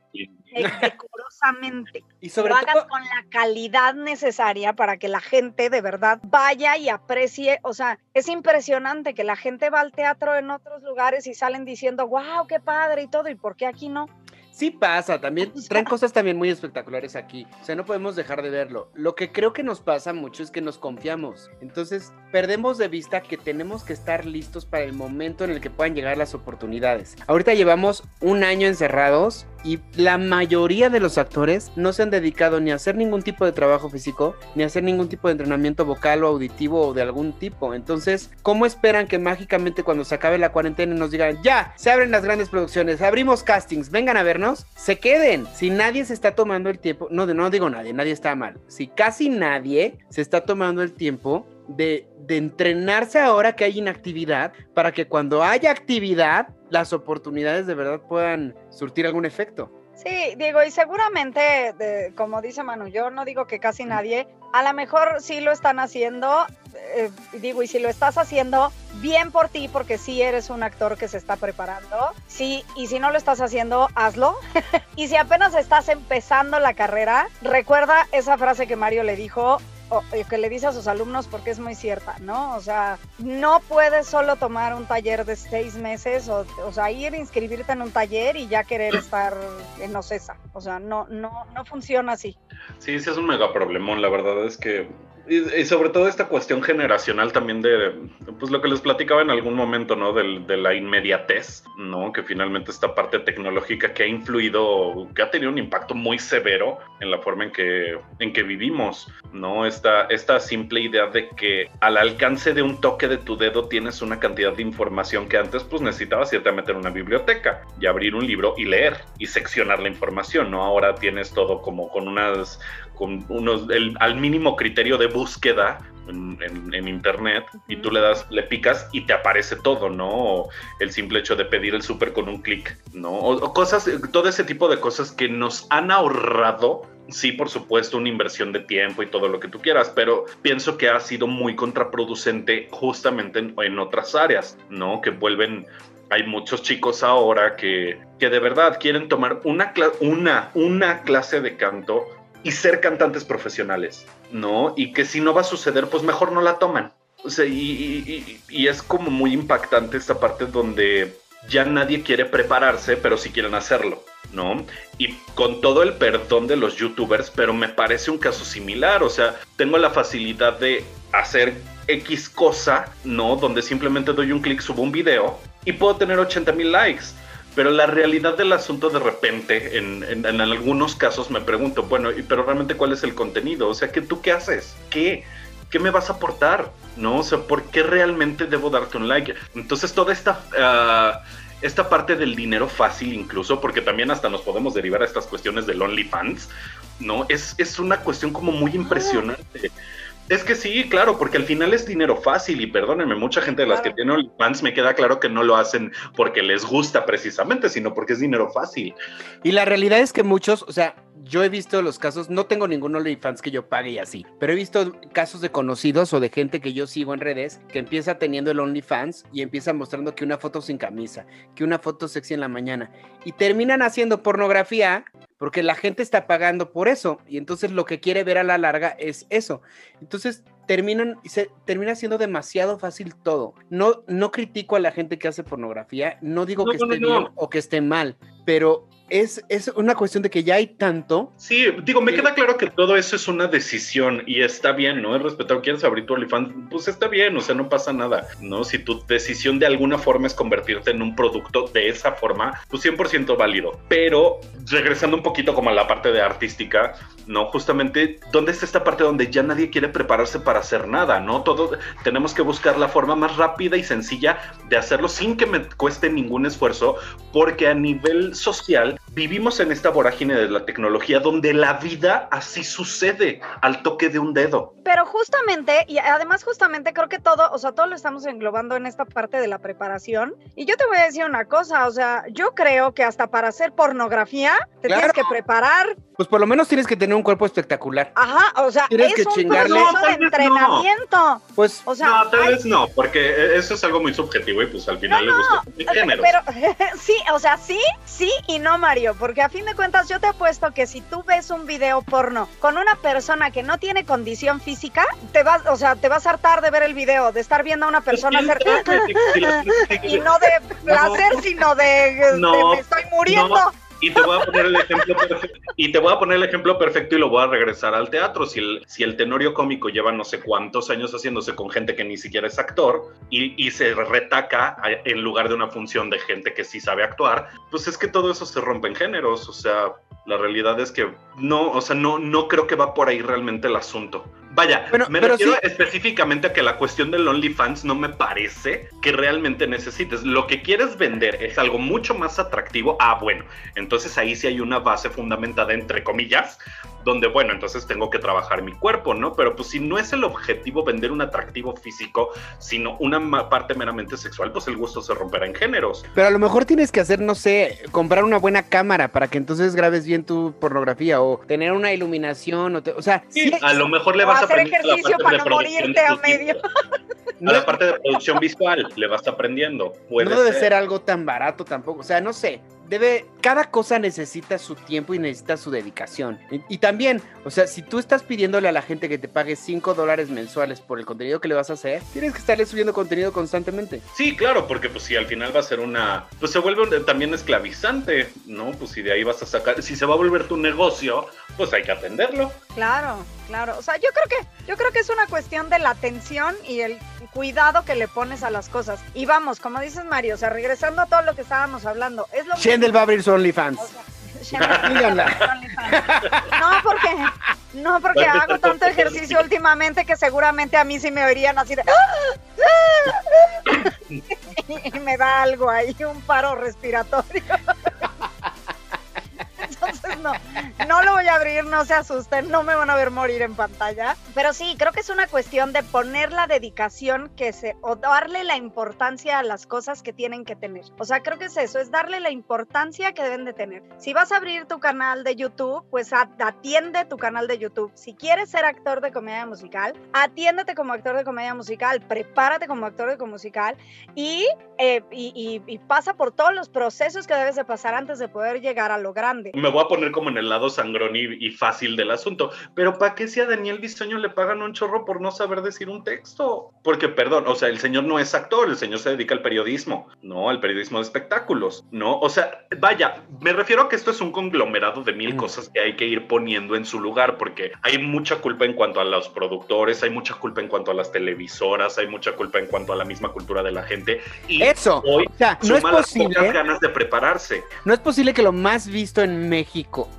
decorosamente. y sobre lo hagas con la calidad necesaria para que la gente de verdad vaya y aprecie. O sea, es impresionante que la gente va al teatro en otros lugares y salen diciendo, wow, qué padre y todo, ¿y por qué aquí no? Sí pasa, también traen cosas también muy espectaculares aquí. O sea, no podemos dejar de verlo. Lo que creo que nos pasa mucho es que nos confiamos. Entonces, perdemos de vista que tenemos que estar listos para el momento en el que puedan llegar las oportunidades. Ahorita llevamos un año encerrados y la mayoría de los actores no se han dedicado ni a hacer ningún tipo de trabajo físico, ni a hacer ningún tipo de entrenamiento vocal o auditivo o de algún tipo. Entonces, ¿cómo esperan que mágicamente cuando se acabe la cuarentena nos digan, ya, se abren las grandes producciones, abrimos castings, vengan a vernos, se queden? Si nadie se está tomando el tiempo, no, no digo nadie, nadie está mal. Si casi nadie se está tomando el tiempo de, de, entrenarse ahora que hay inactividad para que cuando haya actividad las oportunidades de verdad puedan surtir algún efecto. Sí, digo, y seguramente, como dice Manu, yo no digo que casi nadie, a lo mejor sí lo están haciendo, eh, digo, y si lo estás haciendo, bien por ti, porque sí eres un actor que se está preparando, sí, y si no lo estás haciendo, hazlo. y si apenas estás empezando la carrera, recuerda esa frase que Mario le dijo, que le dice a sus alumnos porque es muy cierta, ¿no? O sea, no puedes solo tomar un taller de seis meses o, o sea, ir a inscribirte en un taller y ya querer estar en OCESA. O sea, no, no, no funciona así. Sí, sí es un mega problemón. La verdad es que y, sobre todo esta cuestión generacional también de, pues lo que les platicaba en algún momento, ¿no? De, de, la inmediatez, ¿no? Que finalmente esta parte tecnológica que ha influido, que ha tenido un impacto muy severo en la forma en que, en que vivimos, ¿no? Esta, esta simple idea de que al alcance de un toque de tu dedo tienes una cantidad de información que antes pues necesitabas irte a meter una biblioteca y abrir un libro y leer y seccionar la información, ¿no? Ahora tienes todo como con unas con unos, el, al mínimo criterio de búsqueda en, en, internet y tú le das, le picas y te aparece todo, ¿no? O el simple hecho de pedir el súper con un clic, ¿no? O, cosas, todo ese tipo de cosas que nos han ahorrado sí, por supuesto, una inversión de tiempo y todo lo que tú quieras, pero pienso que ha sido muy contraproducente justamente en, en otras áreas, ¿no? Que vuelven hay muchos chicos ahora que, que de verdad quieren tomar una, una, una clase de canto y ser cantantes profesionales, ¿no? Y que si no va a suceder, pues mejor no la toman. O sea, y, es como muy impactante esta parte donde ya nadie quiere prepararse, pero sí quieren hacerlo, ¿no? Y con todo el perdón de los youtubers, pero me parece un caso similar, o sea, tengo la facilidad de hacer X cosa, ¿no? Donde simplemente doy un clic, subo un video y puedo tener 80 mil likes pero la realidad del asunto de repente, en, en, algunos casos me pregunto, bueno, pero realmente cuál es el contenido? O sea, ¿qué, ¿tú qué haces? ¿Qué? ¿Qué me vas a aportar? ¿No? O sea, ¿por qué realmente debo darte un like? Entonces toda esta... Uh, esta parte del dinero fácil incluso, porque también hasta nos podemos derivar a estas cuestiones del OnlyFans, ¿no? Es, es una cuestión como muy impresionante. Es que sí, claro, porque al final es dinero fácil y perdónenme, mucha gente de las que tienen OnlyFans me queda claro que no lo hacen porque les gusta precisamente, sino porque es dinero fácil. Y la realidad es que muchos, o sea, yo he visto los casos, no tengo ningún OnlyFans que yo pague y así, pero he visto casos de conocidos o de gente que yo sigo en redes que empieza teniendo el OnlyFans y empieza mostrando que una foto sin camisa, que una foto sexy en la mañana y terminan haciendo pornografía porque la gente está pagando por eso y entonces lo que quiere ver a la larga es eso. Entonces terminan se termina siendo demasiado fácil todo. No no critico a la gente que hace pornografía, no digo que esté bien o que esté mal, pero es, es, una cuestión de que ya hay tanto. Sí, digo, me queda claro que todo eso es una decisión y está bien, ¿no? Es respetado. ¿Quieres abrir tu OnlyFans? Pues está bien, o sea, no pasa nada, ¿no? Si tu decisión de alguna forma es convertirte en un producto de esa forma, pues 100% válido. Pero regresando un poquito como a la parte de artística, ¿no? Justamente, ¿dónde está esta parte donde ya nadie quiere prepararse para hacer nada, ¿no? Todo, tenemos que buscar la forma más rápida y sencilla de hacerlo sin que me cueste ningún esfuerzo, porque a nivel social vivimos en esta vorágine de la tecnología donde la vida así sucede al toque de un dedo. Pero justamente, y además justamente creo que todo, o sea, todo lo estamos englobando en esta parte de la preparación. Y yo te voy a decir una cosa, o sea, yo creo que hasta para hacer pornografía te tienes que preparar. Pues por lo menos tienes que tener un cuerpo espectacular. Ajá, o sea, es un proceso de entrenamiento. Pues, o sea, no, tal vez no, porque eso es algo muy subjetivo y pues al final le gusta género. Pero sí, o sea, sí, sí y no, Mario, porque a fin de cuentas yo te apuesto que si tú ves un video porno con una persona que no tiene condición física, te vas, o sea, te vas a hartar de ver el video, de estar viendo a una pues persona hacer y no de placer, sino de, me estoy muriendo. Y te voy a poner el ejemplo perfecto, y te voy a poner el ejemplo perfecto y lo voy a regresar al teatro. Si el, tenorio cómico lleva no sé cuántos años haciéndose con gente que ni siquiera es actor y, y se retaca en lugar de una función de gente que sí sabe actuar, pues es que todo eso se rompe en géneros. O sea, la realidad es que no, o sea, no, no creo que va por ahí realmente el asunto. Vaya, me refiero específicamente a que la cuestión del OnlyFans no me parece que realmente necesites. Lo que quieres vender es algo mucho más atractivo. Ah, bueno, entonces ahí sí hay una base fundamentada, entre comillas, donde, bueno, entonces tengo que trabajar mi cuerpo, ¿no? Pero pues si no es el objetivo vender un atractivo físico, sino una parte meramente sexual, pues el gusto se romperá en géneros. Pero a lo mejor tienes que hacer, no sé, comprar una buena cámara para que entonces grabes bien tu pornografía o tener una iluminación, o, o sea... Sí, a lo mejor le vas hacer ejercicio para no morirte a medio. A la parte de producción visual le vas aprendiendo. no debe ser. algo tan barato tampoco. O sea, no sé. Debe, cada cosa necesita su tiempo y necesita su dedicación. Y, también, o sea, si tú estás pidiéndole a la gente que te pague 5 dólares mensuales por el contenido que le vas a hacer, tienes que estarle subiendo contenido constantemente. Sí, claro, porque pues si al final va a ser una, pues se vuelve también esclavizante, ¿no? Pues si de ahí vas a sacar, si se va a volver tu negocio, pues hay que atenderlo. Claro, claro. O sea, yo creo que, yo creo que es una cuestión de la atención y el cuidado que le pones a las cosas. Y vamos, como dices Mario, o sea, regresando a todo lo que estábamos hablando, es lo Shendel va a abrir su OnlyFans. no, porque no porque hago tanto ejercicio últimamente que seguramente a mí sí me oirían así de y me da algo ahí, un paro respiratorio no, no lo voy a abrir, no se asusten, no me van a ver morir en pantalla. Pero sí, creo que es una cuestión de poner la dedicación que se, o darle la importancia a las cosas que tienen que tener. O sea, creo que es eso, es darle la importancia que deben de tener. Si vas a abrir tu canal de YouTube, pues atiende tu canal de YouTube. Si quieres ser actor de comedia musical, atiéndete como actor de comedia musical, prepárate como actor de comedia musical y, eh, y, y pasa por todos los procesos que debes de pasar antes de poder llegar a lo grande. Me voy a poner como en el lado sangrón y, fácil del asunto. Pero ¿para qué si a Daniel Bisoño le pagan un chorro por no saber decir un texto? Porque, perdón, o sea, el señor no es actor, el señor se dedica al periodismo, no al periodismo de espectáculos, ¿no? O sea, vaya, me refiero a que esto es un conglomerado de mil mm. cosas que hay que ir poniendo en su lugar, porque hay mucha culpa en cuanto a los productores, hay mucha culpa en cuanto a las televisoras, hay mucha culpa en cuanto a la misma cultura de la gente. Y Eso, hoy o sea, no es posible. Las ganas de prepararse. No es posible que lo más visto en México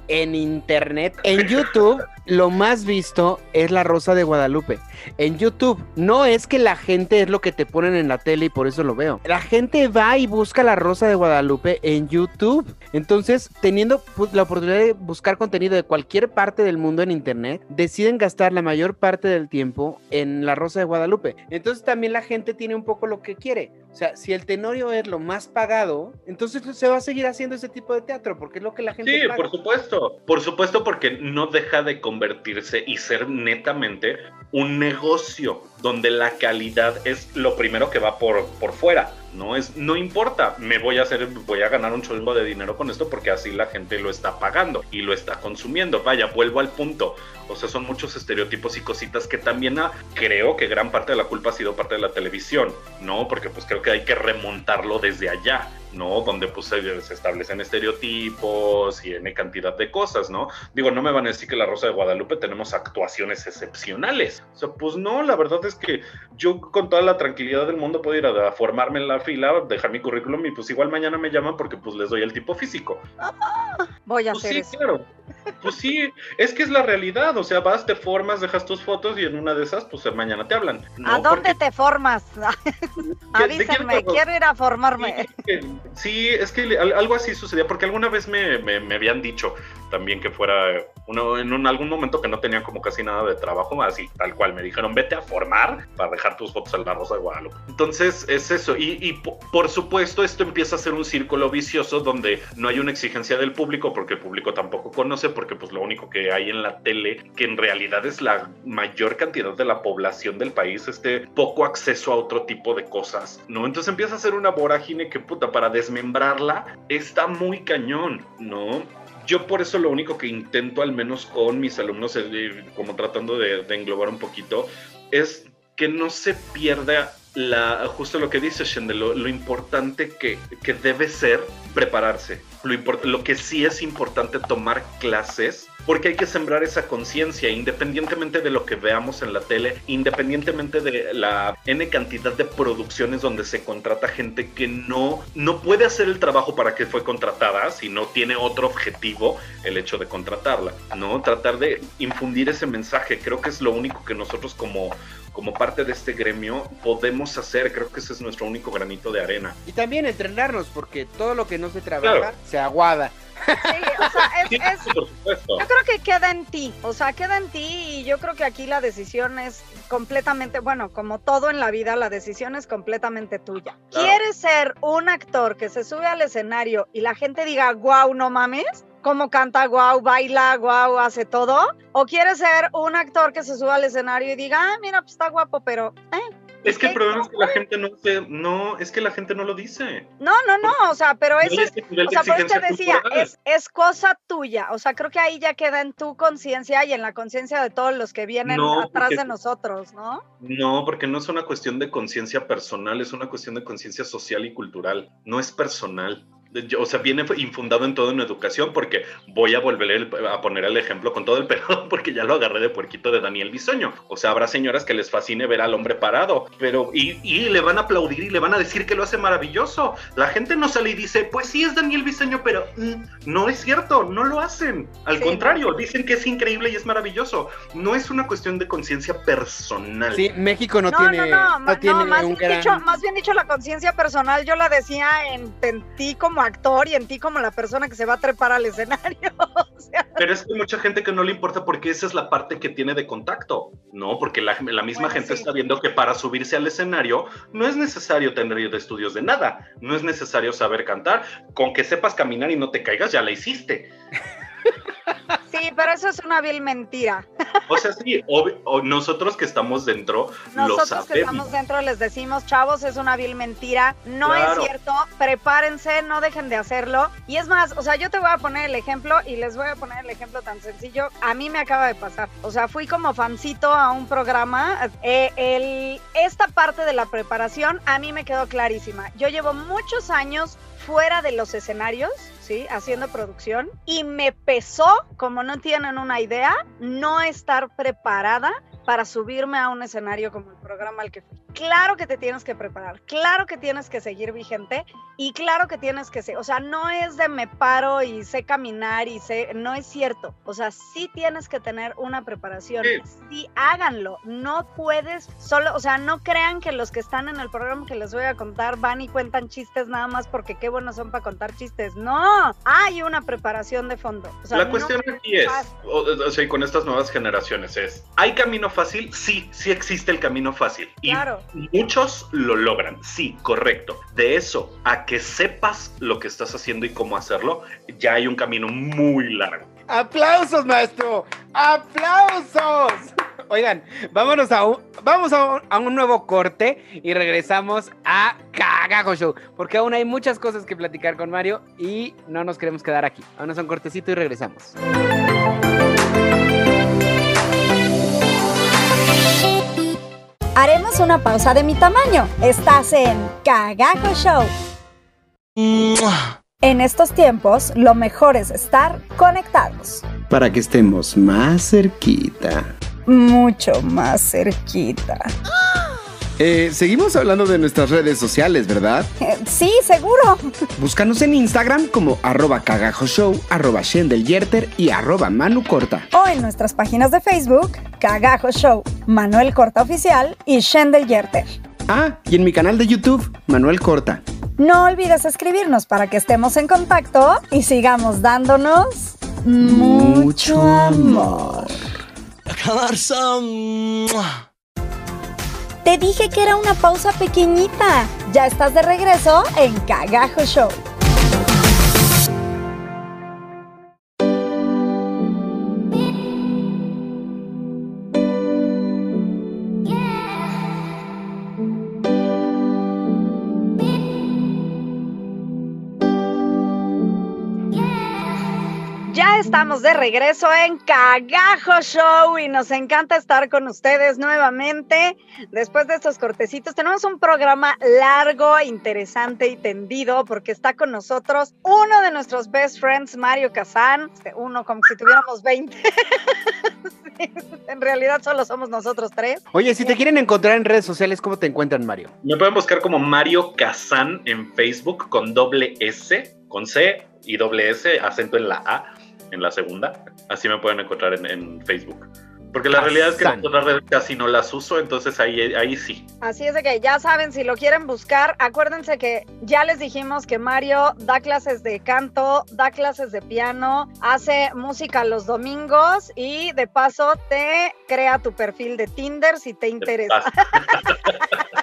en internet, en YouTube, lo más visto es La Rosa de Guadalupe. En YouTube, no es que la gente es lo que te ponen en la tele y por eso lo veo. La gente va y busca La Rosa de Guadalupe en YouTube. Entonces, teniendo pues, la oportunidad de buscar contenido de cualquier parte del mundo en internet, deciden gastar la mayor parte del tiempo en La Rosa de Guadalupe. Entonces, también la gente tiene un poco lo que quiere. O sea, si el Tenorio es lo más pagado, entonces se va a seguir haciendo ese tipo de teatro porque es lo que la gente por supuesto. Por supuesto porque no deja de convertirse y ser netamente un negocio donde la calidad es lo primero que va por, por fuera. No es, no importa, me voy a hacer, voy a ganar un chorro de dinero con esto porque así la gente lo está pagando y lo está consumiendo. Vaya, vuelvo al punto. O sea, son muchos estereotipos y cositas que también creo que gran parte de la culpa ha sido parte de la televisión, ¿no? Porque pues creo que hay que remontarlo desde allá. ¿no? Donde pues se, establecen estereotipos y N cantidad de cosas, ¿no? Digo, no me van a decir que La Rosa de Guadalupe tenemos actuaciones excepcionales. O sea, pues no, la verdad es que yo con toda la tranquilidad del mundo puedo ir a, formarme en la fila, dejar mi currículum y pues igual mañana me llaman porque pues les doy el tipo físico. Voy a pues hacer sí, eso. claro. Pues sí, es que es la realidad, o sea, vas, te formas, dejas tus fotos y en una de esas, pues mañana te hablan. ¿A dónde porque- te formas? Avísenme, quiero- ir a formarme. Sí, es que al- algo así sucedía, porque alguna vez me, me- me habían dicho también que fuera uno, en un- algún momento que no tenía como casi nada de trabajo, así tal cual, me dijeron, vete a formar para dejar tus fotos en la Rosa de Guadalupe. Entonces es eso, y, por supuesto esto empieza a ser un círculo vicioso donde no hay una exigencia del público, porque el público tampoco conoce, porque pues lo único que hay en la tele, que en realidad es la mayor cantidad de la población del país, este poco acceso a otro tipo de cosas, ¿no? Entonces empieza a ser una vorágine que puta, para desmembrarla está muy cañón, ¿no? Yo por eso lo único que intento, al menos con mis alumnos, de- como tratando de, de englobar un poquito, es que no se pierda la, justo lo que dice Shendel, lo, lo importante que, que debe ser prepararse. Lo, import- lo que sí es importante tomar clases, porque hay que sembrar esa conciencia, independientemente de lo que veamos en la tele, independientemente de la N cantidad de producciones donde se contrata gente que no, no puede hacer el trabajo para que fue contratada, si no tiene otro objetivo el hecho de contratarla, ¿no? Tratar de infundir ese mensaje, creo que es lo único que nosotros como como parte de este gremio podemos hacer. Creo que ese es nuestro único granito de arena. Y también entrenarnos, porque todo lo que no se trabaja Claro. se aguada. Sí, o sea, es, Sí, es- por supuesto. Yo creo que queda en ti, o sea, queda en ti y yo creo que aquí la decisión es completamente, bueno, como todo en la vida, la decisión es completamente tuya. Claro. ¿Quieres ser un actor que se sube al escenario y la gente diga, wow, no mames? ¿Cómo canta, wow, baila, wow, hace todo? ¿O quieres ser un actor que se suba al escenario y diga, ah, mira, pues está guapo, pero... eh, Es que el problema es que la gente no se, no, es que la gente no lo dice. No, no, no, o sea, pero eso es O sea, por eso te decía, es, es cosa tuya. O sea, creo que ahí ya queda en tu conciencia y en la conciencia de todos los que vienen No, atrás porque- de nosotros, ¿no? No, porque no es una cuestión de conciencia personal, es una cuestión de conciencia social y cultural. No es personal. O sea, viene infundado en todo en educación porque voy a volver el- a poner el ejemplo con todo el perdón porque ya lo agarré de puerquito de Daniel Bisoño. O sea, habrá señoras que les fascine ver al hombre parado, pero y, y le van a aplaudir y le van a decir que lo hace maravilloso. La gente no sale y dice, pues sí es Daniel Bisoño, pero mm, no es cierto, no lo hacen. Al Sí. contrario, dicen que es increíble y es maravilloso. No es una cuestión de conciencia personal. Sí, México no, No, tiene, no, no, ma- no tiene no, más, un bien gran... dicho, más bien dicho, la conciencia personal yo la decía en, en ti como actor y en ti como la persona que se va a trepar al escenario. o sea, Pero es que hay mucha gente que no le importa porque esa es la parte que tiene de contacto, ¿no? Porque la, la misma Bueno, gente sí. está viendo que para subirse al escenario no es necesario tener de estudios de nada, no es necesario saber cantar, con que sepas caminar y no te caigas ya la hiciste. Sí, pero eso es una vil mentira. O sea, sí, o nosotros que estamos dentro lo Nosotros que estamos dentro les decimos, chavos, es una vil mentira, no Claro. es cierto, prepárense, no dejen de hacerlo. Y es más, o sea, yo te voy a poner el ejemplo y les voy a poner el ejemplo tan sencillo. A mí me acaba de pasar. O sea, fui como fancito a un programa. eh, el, esta parte de la preparación a mí me quedó clarísima. Yo llevo muchos años fuera de los escenarios, ¿sí? Haciendo producción. Y me pesó, como no tienen una idea, no estar preparada para subirme a un escenario como el programa al que fui. Claro que te tienes que preparar, claro que tienes que seguir vigente y claro que tienes que ser, o sea, no es de me paro y sé caminar y sé, no es cierto. O sea, sí tienes que tener una preparación, Sí. sí háganlo, no puedes solo, o sea, no crean que los que están en el programa que les voy a contar van y cuentan chistes nada más porque qué buenos son para contar chistes. No, hay una preparación de fondo. O sea, la no cuestión aquí es, o, o sea, y con estas nuevas generaciones es, ¿hay camino fácil? Sí, sí existe el camino fácil. Y Claro. muchos lo logran, sí, correcto. De eso a que sepas lo que estás haciendo y cómo hacerlo, ya hay un camino muy largo. ¡Aplausos, maestro! ¡Aplausos! Oigan, vámonos a un, vamos a un, a un nuevo corte y regresamos a Cagajo Show, porque aún hay muchas cosas que platicar con Mario y no nos queremos quedar aquí. Vámonos a un cortecito y regresamos. Haremos una pausa de mi tamaño. Estás en Cagajo Show. En estos tiempos, lo mejor es estar conectados. Para que estemos más cerquita. Mucho más cerquita. Eh, seguimos hablando de nuestras redes sociales, ¿verdad? Eh, sí, seguro. Búscanos en Instagram como arroba cagajoshow, arroba shendeljерter y arroba manucorta. O en nuestras páginas de Facebook, Cagajo Show, Manuel Corta Oficial y Shendel Yerter. Ah, y en mi canal de YouTube, Manuel Corta. No olvides escribirnos para que estemos en contacto y sigamos dándonos mucho amor. Te dije que era una pausa pequeñita. Ya estás de regreso en Cagajo Show. Estamos de regreso en Cagajo Show y nos encanta estar con ustedes nuevamente. Después de estos cortecitos, tenemos un programa largo, interesante y tendido porque está con nosotros uno de nuestros best friends, Mario Kazán. Uno como si tuviéramos 20. Sí, en realidad solo somos nosotros tres. Oye, si te quieren encontrar en redes sociales, ¿cómo te encuentran, Mario? Me pueden buscar como Mario Kazán en Facebook con doble S, con C y doble S, acento en la A, en la segunda. Así me pueden encontrar en, en Facebook. Porque la realidad es que las otras redes casi no las uso, entonces ahí, ahí sí. Así es de que ya saben, si lo quieren buscar, acuérdense que ya les dijimos que Mario da clases de canto, da clases de piano, hace música los domingos y de paso te crea tu perfil de Tinder si te interesa.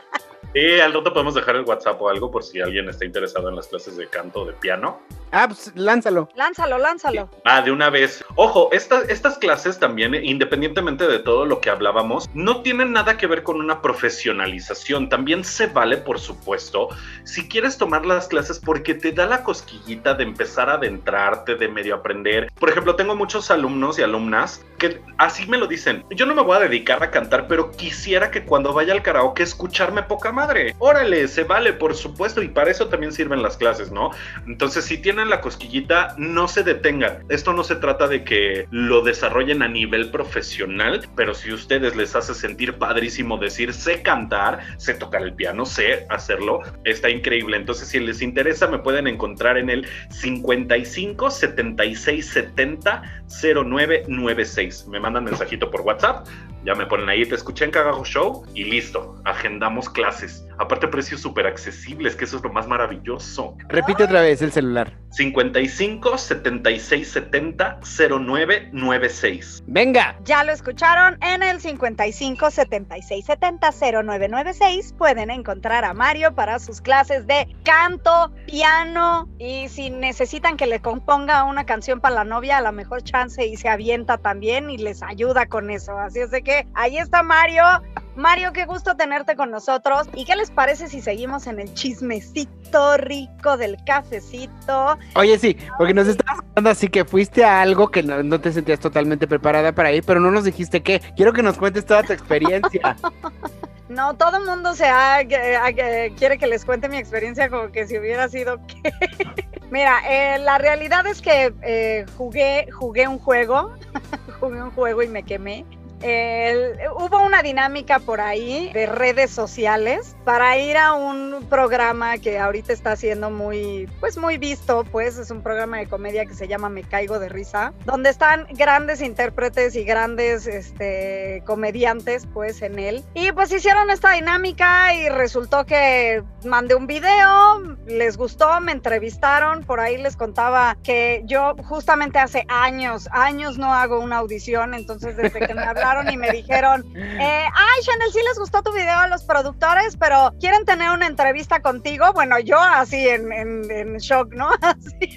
Sí, al rato podemos dejar el WhatsApp o algo por si alguien está interesado en las clases de canto o de piano. Ah, pues lánzalo. Lánzalo, lánzalo. Ah, de una vez. Ojo, estas estas clases también, independientemente de todo lo que hablábamos, no tienen nada que ver con una profesionalización. También se vale, por supuesto, si quieres tomar las clases porque te da la cosquillita de empezar a adentrarte, de medio aprender. Por ejemplo, tengo muchos alumnos y alumnas que así me lo dicen. Yo no me voy a dedicar a cantar, pero quisiera que cuando vaya al karaoke escucharme poca madre. Órale, se vale, por supuesto, y para eso también sirven las clases, ¿no? Entonces, si tienen la cosquillita, no se detengan. Esto no se trata de que lo desarrollen a nivel profesional, pero si ustedes les hace sentir padrísimo decir sé cantar, sé tocar el piano, sé hacerlo, está increíble. Entonces, si les interesa, me pueden encontrar en el 55 76 70 0996. Me mandan mensajito por WhatsApp, ya me ponen ahí, te escuché en Cagajo Show y listo, agendamos clases. Aparte, precios súper accesibles, que eso es lo más maravilloso. Repite otra vez el celular. 55 76 70 0996. Venga. Ya lo escucharon en el 55 76 70 0996. Pueden encontrar a Mario para sus clases de canto, piano y si necesitan que le componga una canción para la novia, a la mejor chance y se avienta también y les ayuda con eso. Así es de que ahí está Mario. Mario, qué gusto tenerte con nosotros. ¿Y qué les parece si seguimos en el chismecito rico del cafecito? Oye, sí, porque nos estabas contando así que fuiste a algo que no, no te sentías totalmente preparada para ir, pero no nos dijiste qué. Quiero que nos cuentes toda tu experiencia. No, todo el mundo se ha, quiere que les cuente mi experiencia como que si hubiera sido que... Mira, eh, la realidad es que eh, jugué, jugué un juego, jugué un juego y me quemé. El- hubo una dinámica por ahí de redes sociales para ir a un programa que ahorita está siendo muy, pues muy visto, pues es un programa de comedia que se llama Me Caigo de Risa, donde están grandes intérpretes y grandes este, comediantes, pues en él. Y pues hicieron esta dinámica y resultó que mandé un video, les gustó, me entrevistaron, por ahí les contaba que yo justamente hace años, años no hago una audición, entonces desde que me hablaron y me dijeron, eh, ay Chanel, sí les gustó tu video a los productores, pero quieren tener una entrevista contigo, bueno, yo así en, en- en shock, ¿no? Así,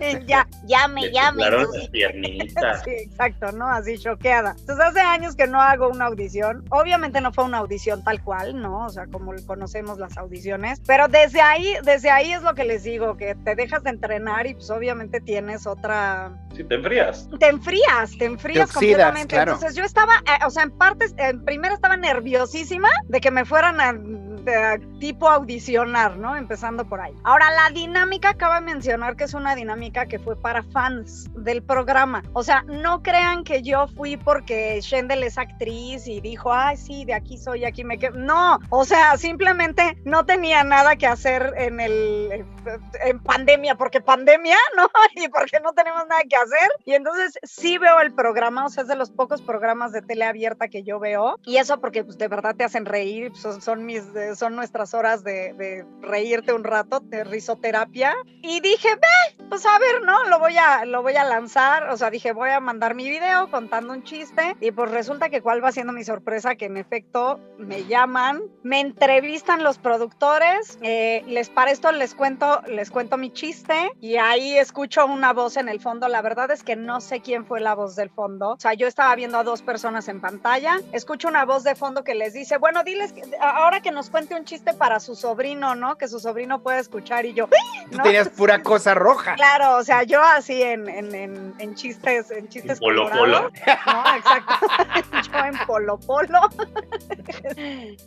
en- ya, llame, Me llame. las piernitas. Sí, exacto, ¿no? Así choqueada. Entonces hace años que no hago una audición. Obviamente no fue una audición tal cual, ¿no? O sea, como conocemos las audiciones. Pero desde ahí, desde ahí es lo que les digo, que te dejas de entrenar y pues obviamente tienes otra... Si te enfrías. Te enfrías, te enfrías Te oxidas, completamente. claro. Entonces yo estaba, eh, o sea, en partes, en primera estaba nerviosísima de que me fueran a tipo audicionar, ¿no? Empezando por ahí. Ahora, la dinámica, acaba de mencionar que es una dinámica que fue para fans del programa. O sea, no crean que yo fui porque Shendel es actriz y dijo, ay, sí, de aquí soy, aquí me quedo. No, o sea, simplemente no tenía nada que hacer en el en pandemia, porque pandemia, ¿no? Y porque no tenemos nada que hacer. Y entonces sí veo el programa, o sea, es de los pocos programas de tele abierta que yo veo. Y eso porque pues, de verdad te hacen reír, son, son mis, son nuestras horas de, de, reírte un rato, de risoterapia. Y dije, ve, pues a ver, ¿no? Lo voy a, lo voy a lanzar. O sea, dije, voy a mandar mi video contando un chiste. Y pues resulta que cuál va siendo mi sorpresa, que en efecto me llaman, me entrevistan los productores. Eh, les para esto les cuento, les cuento mi chiste. Y ahí escucho una voz en el fondo. La verdad es que no sé quién fue la voz del fondo. O sea, yo estaba viendo a dos personas en pantalla. Escucho una voz de fondo que les dice, bueno, diles que ahora que nos cuente un chiste para su sobrino, ¿no? Que su sobrino puede escuchar y yo. ¿no? Tú tenías pura cosa roja. Claro, o sea, yo así en, en, en, en chistes, en chistes. Polo polo. No, exacto. yo en polo polo.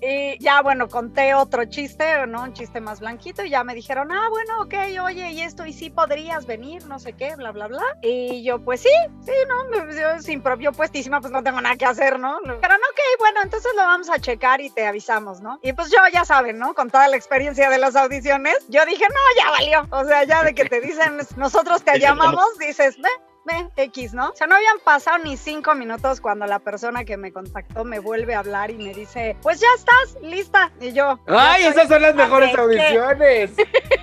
y ya, bueno, conté otro chiste, ¿no? Un chiste más blanquito y ya me dijeron, ah, bueno, ok, oye, y esto, y sí podrías venir, no sé qué, bla, bla, bla. Y yo, pues sí, sí, ¿no? Yo sin propio puestísima, pues no tengo nada que hacer, ¿no? Pero no, ok, bueno, entonces lo vamos a checar y te avisamos, ¿no? Y pues yo, ya saben, ¿no? Con toda la experiencia de las audiciones, yo dije, no, ya valió. O sea, ya de que te dicen, nosotros te llamamos, dices, ve, X, ¿no? O sea, no habían pasado ni cinco minutos cuando la persona que me contactó me vuelve a hablar y me dice, pues ya estás lista. Y yo. ¡Ay, esas son las mejores audiciones!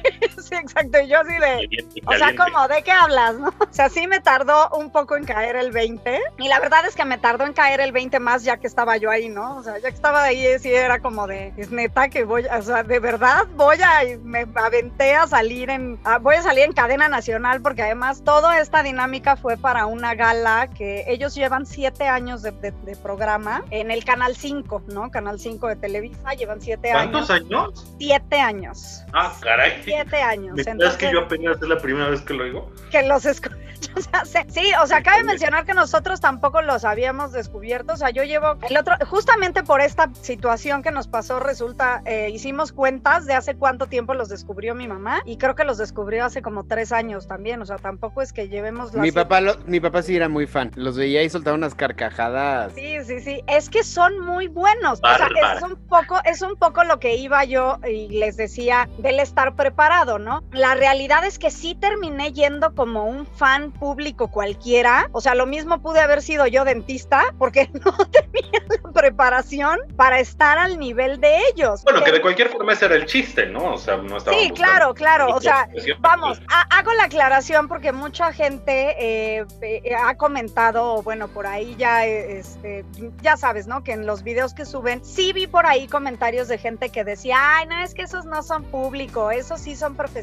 sí, exacto. Y yo así de. O sea, como, ¿de qué hablas, no? O sea, sí me tardó un poco en caer el 20. Y la verdad es que me tardó en caer el 20 más ya que estaba yo ahí, ¿no? O sea, ya que estaba ahí, sí era como de, es neta que voy, o sea, de verdad voy a, me aventé a salir en, voy a salir en cadena nacional porque además toda esta dinámica fue para una gala que ellos llevan siete años de, de, de programa en el Canal 5, ¿no? Canal 5 de Televisa, llevan siete ¿Cuántos años. ¿Cuántos años? Siete años. Ah, caray. Siete años. ¿Me Entonces, que yo apenas es la primera vez que lo oigo? Que los escucho. O sea, sí, o sea, cabe mencionar que nosotros tampoco los habíamos descubierto. O sea, yo llevo el otro, justamente por esta situación que nos pasó, resulta, eh, hicimos cuentas de hace cuánto tiempo los descubrió mi mamá y creo que los descubrió hace como tres años también. O sea, tampoco es que llevemos mi papá, lo, mi papá sí era muy fan. Los veía y soltaba unas carcajadas. Sí, sí, sí. Es que son muy buenos. O sea, es un poco, es un poco lo que iba yo y les decía del estar preparado, ¿no? La realidad es que sí terminé yendo como un fan público cualquiera. O sea, lo mismo pude haber sido yo dentista porque no tenía la preparación para estar al nivel de ellos. Bueno, que de cualquier forma ese era el chiste, ¿no? O sea, no estaba. Sí, claro, claro. O sea, vamos, a, hago la aclaración porque mucha gente eh, eh, ha comentado, bueno, por ahí ya, este, ya sabes, ¿no? Que en los videos que suben, sí vi por ahí comentarios de gente que decía, ay, no, es que esos no son público, esos sí son profesionales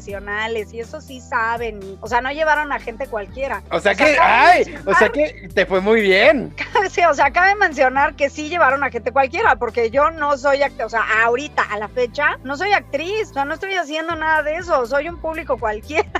y esos sí saben. O sea, no llevaron a gente cualquiera. O sea, o que, ay, o sea que te fue muy bien. Sí, o sea, cabe mencionar que sí llevaron a gente cualquiera, porque yo no soy actriz, o sea, ahorita, a la fecha, no soy actriz, o sea, no estoy haciendo nada de eso, soy un público cualquiera.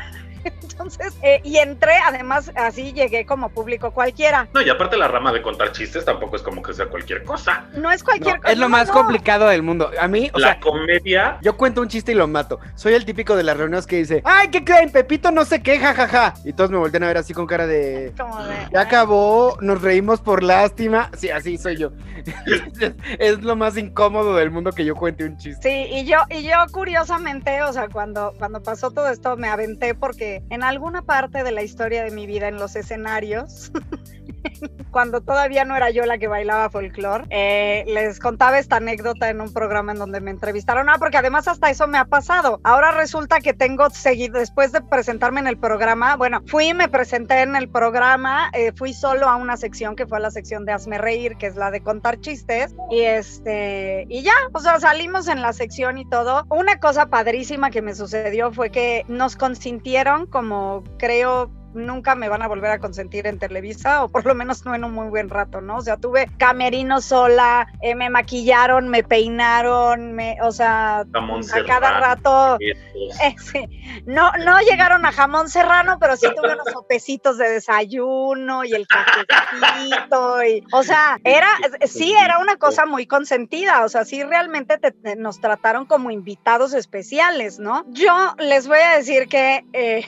Entonces, eh, y entré, además, así llegué como público cualquiera. No, y aparte la rama de contar chistes tampoco es como que sea cualquier cosa. No es cualquier no, cosa. Es lo más no. complicado del mundo. A mí, o la sea, comedia. Yo cuento un chiste y lo mato. Soy el típico de las reuniones que dice, ay, ¿qué creen? Pepito no sé qué, jajaja. Ja, ja. Y todos me voltean a ver así con cara de... Como de ya acabó, nos reímos por lástima. Sí, así soy yo. es lo más incómodo del mundo que yo cuente un chiste. Sí, y yo, y yo curiosamente, o sea, cuando, cuando pasó todo esto me aventé porque en alguna parte de la historia de mi vida en los escenarios, cuando todavía no era yo la que bailaba folclore, eh, les contaba esta anécdota en un programa en donde me entrevistaron. Ah, porque además hasta eso me ha pasado. Ahora resulta que tengo seguido, después de presentarme en el programa, bueno, fui, me presenté en el programa, eh, fui solo a una sección que fue la sección de Hazme Reír, que es la de contar chistes, y este, y ya, o sea, salimos en la sección y todo. Una cosa padrísima que me sucedió fue que nos consintieron como creo nunca me van a volver a consentir en Televisa, o por lo menos no en un muy buen rato, ¿no? O sea, tuve camerino sola, eh, me maquillaron, me peinaron, me, o sea, a cada rato. Eh, sí. No, no llegaron a jamón serrano, pero sí tuve unos sopecitos de desayuno y el cafecito, y, o sea, era, sí, era una cosa muy consentida, o sea, sí realmente nos trataron como invitados especiales, ¿no? Yo les voy a decir que eh,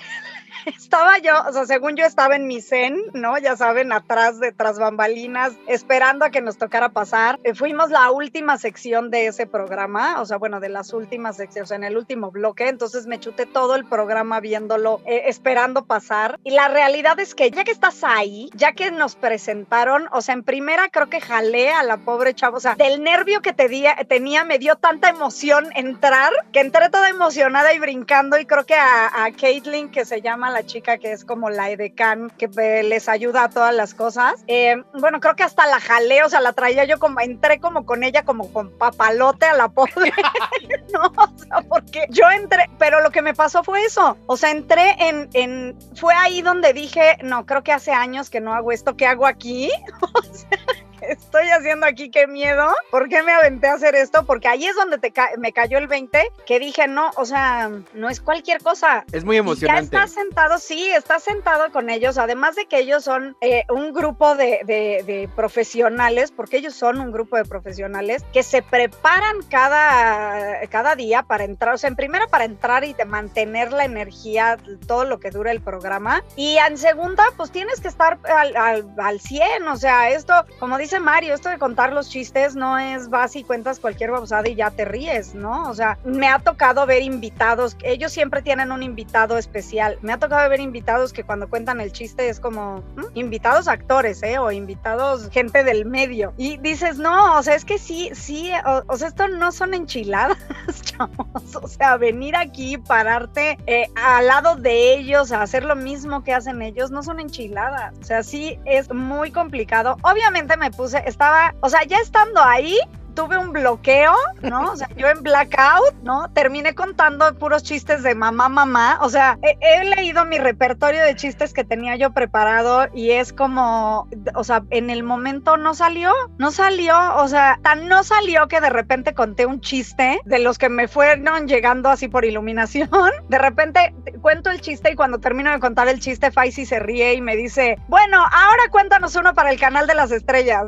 estaba yo, o sea, según yo estaba en mi zen, ¿no? Ya saben, atrás de tras bambalinas, esperando a que nos tocara pasar. Eh, fuimos la última sección de ese programa, o sea, bueno, de las últimas secciones, en el último bloque, entonces me chuté todo el programa viéndolo, eh, esperando pasar. Y la realidad es que ya que estás ahí, ya que nos presentaron, o sea, en primera creo que jalé a la pobre chava, o sea, del nervio que tenía, me dio tanta emoción entrar, que entré toda emocionada y brincando y creo que a, a Caitlin, que se llama la chica que es como la edecán, que les ayuda a todas las cosas. Eh, bueno, creo que hasta la jalé, o sea, la traía yo como, entré como con ella, como con papalote a la pobre. no, o sea, porque yo entré, pero lo que me pasó fue eso. O sea, entré en, en, fue ahí donde dije, no, creo que hace años que no hago esto, ¿qué hago aquí? o sea, estoy haciendo aquí? Qué miedo. ¿Por qué me aventé a hacer esto? Porque ahí es donde te me cayó el 20, que dije, no, o sea, no es cualquier cosa. Es muy emocionante. ya estás sentado, sí, estás sentado con ellos, además de que ellos son eh, un grupo de, de, profesionales, porque ellos son un grupo de profesionales que se preparan cada, cada día para entrar, o sea, en primera para entrar y de mantener la energía, todo lo que dura el programa, y en segunda, pues tienes que estar al, al, al 100, o sea, esto, como dice Mario, esto de contar los chistes no es vas y cuentas cualquier babosada y ya te ríes, ¿no? O sea, me ha tocado ver invitados, ellos siempre tienen un invitado especial. Me ha tocado ver invitados que cuando cuentan el chiste es como invitados actores, ¿eh? O invitados gente del medio. Y dices, no, o sea, es que sí, sí, o, sea, esto no son enchiladas, chavos. O sea, venir aquí, pararte eh, al lado de ellos, a hacer lo mismo que hacen ellos, no son enchiladas. O sea, sí es muy complicado. Obviamente me puse, estaba, o sea, ya estando ahí, tuve un bloqueo, ¿no? O sea, yo en blackout, ¿no? Terminé contando puros chistes de mamá, mamá. O sea, he, leído mi repertorio de chistes que tenía yo preparado y es como, o sea, en el momento no salió, no salió, o sea, tan no salió que de repente conté un chiste de los que me fueron llegando así por iluminación. De repente cuento el chiste y cuando termino de contar el chiste, Faisy se ríe y me dice, bueno, ahora cuéntanos uno para el canal de las estrellas.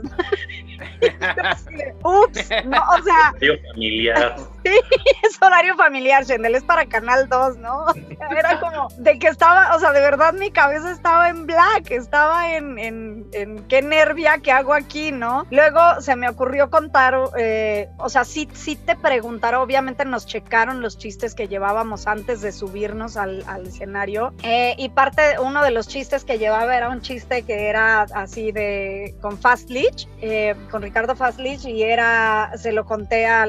Ups, no, o sea. Es horario familiar, Shendel, es para Canal 2, ¿no? era como de que estaba, o sea, de verdad mi cabeza estaba en black, estaba en, en, qué nervia que hago aquí, ¿no? Luego se me ocurrió contar, eh, o sea, sí, sí te preguntaron, obviamente nos checaron los chistes que llevábamos antes de subirnos al, al escenario, eh, y parte, uno de los chistes que llevaba era un chiste que era así de, con Fast Leach, eh, con Ricardo Fastlich y era, se lo conté a,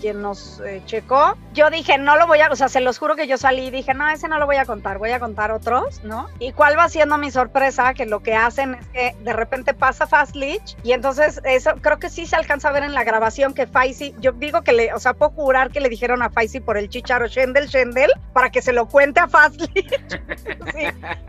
quien nos eh, checó. Yo dije, no lo voy a, o sea, se los juro que yo salí y dije, no, ese no lo voy a contar, voy a contar otros, ¿no? Y cuál va siendo mi sorpresa, que lo que hacen es que de repente pasa Fastlich y entonces eso creo que sí se alcanza a ver en la grabación que Faisy, yo digo que le, o sea, puedo jurar que le dijeron a Faisy por el chicharo Shendel Shendel para que se lo cuente a Fastlich. sí,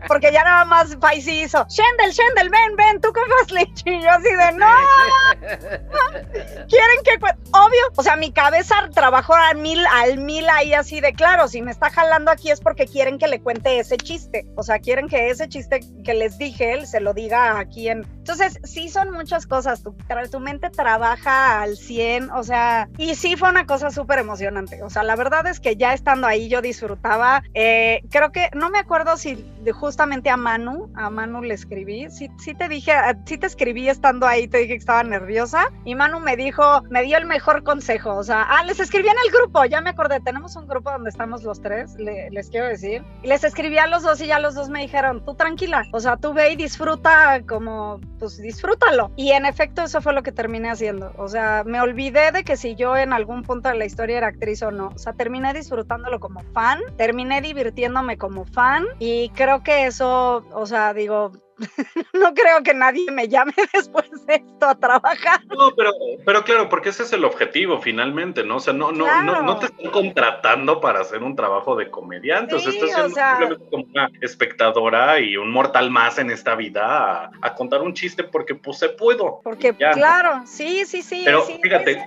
porque ya nada más Faisy hizo, Shendel, Shendel, ven, ven, tú con Fastlich. Y yo así de, no. Quieren que, obvio, o sea, mi cabeza trabajó al mil, al mil ahí así de claro, si me está jalando aquí es porque quieren que le cuente ese chiste, o sea, quieren que ese chiste que les dije, él se lo diga aquí en... Entonces, sí son muchas cosas, tu, tu mente trabaja al 100, o sea, y sí fue una cosa súper emocionante, o sea, la verdad es que ya estando ahí yo disfrutaba, eh, creo que, no me acuerdo si justamente a Manu, a Manu le escribí, sí, sí te dije, sí te escribí estando ahí, te dije que estaba nerviosa y Manu me dijo, me dio el mejor consejo, o sea, ah, les escribí en el grupo, ya me acordé, tenemos un grupo donde estamos los tres, les quiero decir, y les escribí a los dos y ya los dos me dijeron, tú tranquila, o sea, tú ve y disfruta como, pues disfrútalo. Y en efecto eso fue lo que terminé haciendo, o sea, me olvidé de que si yo en algún punto de la historia era actriz o no, o sea, terminé disfrutándolo como fan, terminé divirtiéndome como fan y creo que eso, o sea, digo, no creo que nadie me llame después de esto a trabajar. No, pero, pero claro, porque ese es el objetivo finalmente, ¿no? O sea, no, no, no, no te están contratando para hacer un trabajo de comediante, o sea, estás siendo simplemente como una espectadora y un mortal más en esta vida a, contar un chiste porque pues se puedo. Porque, claro, sí, sí, sí. Pero fíjate,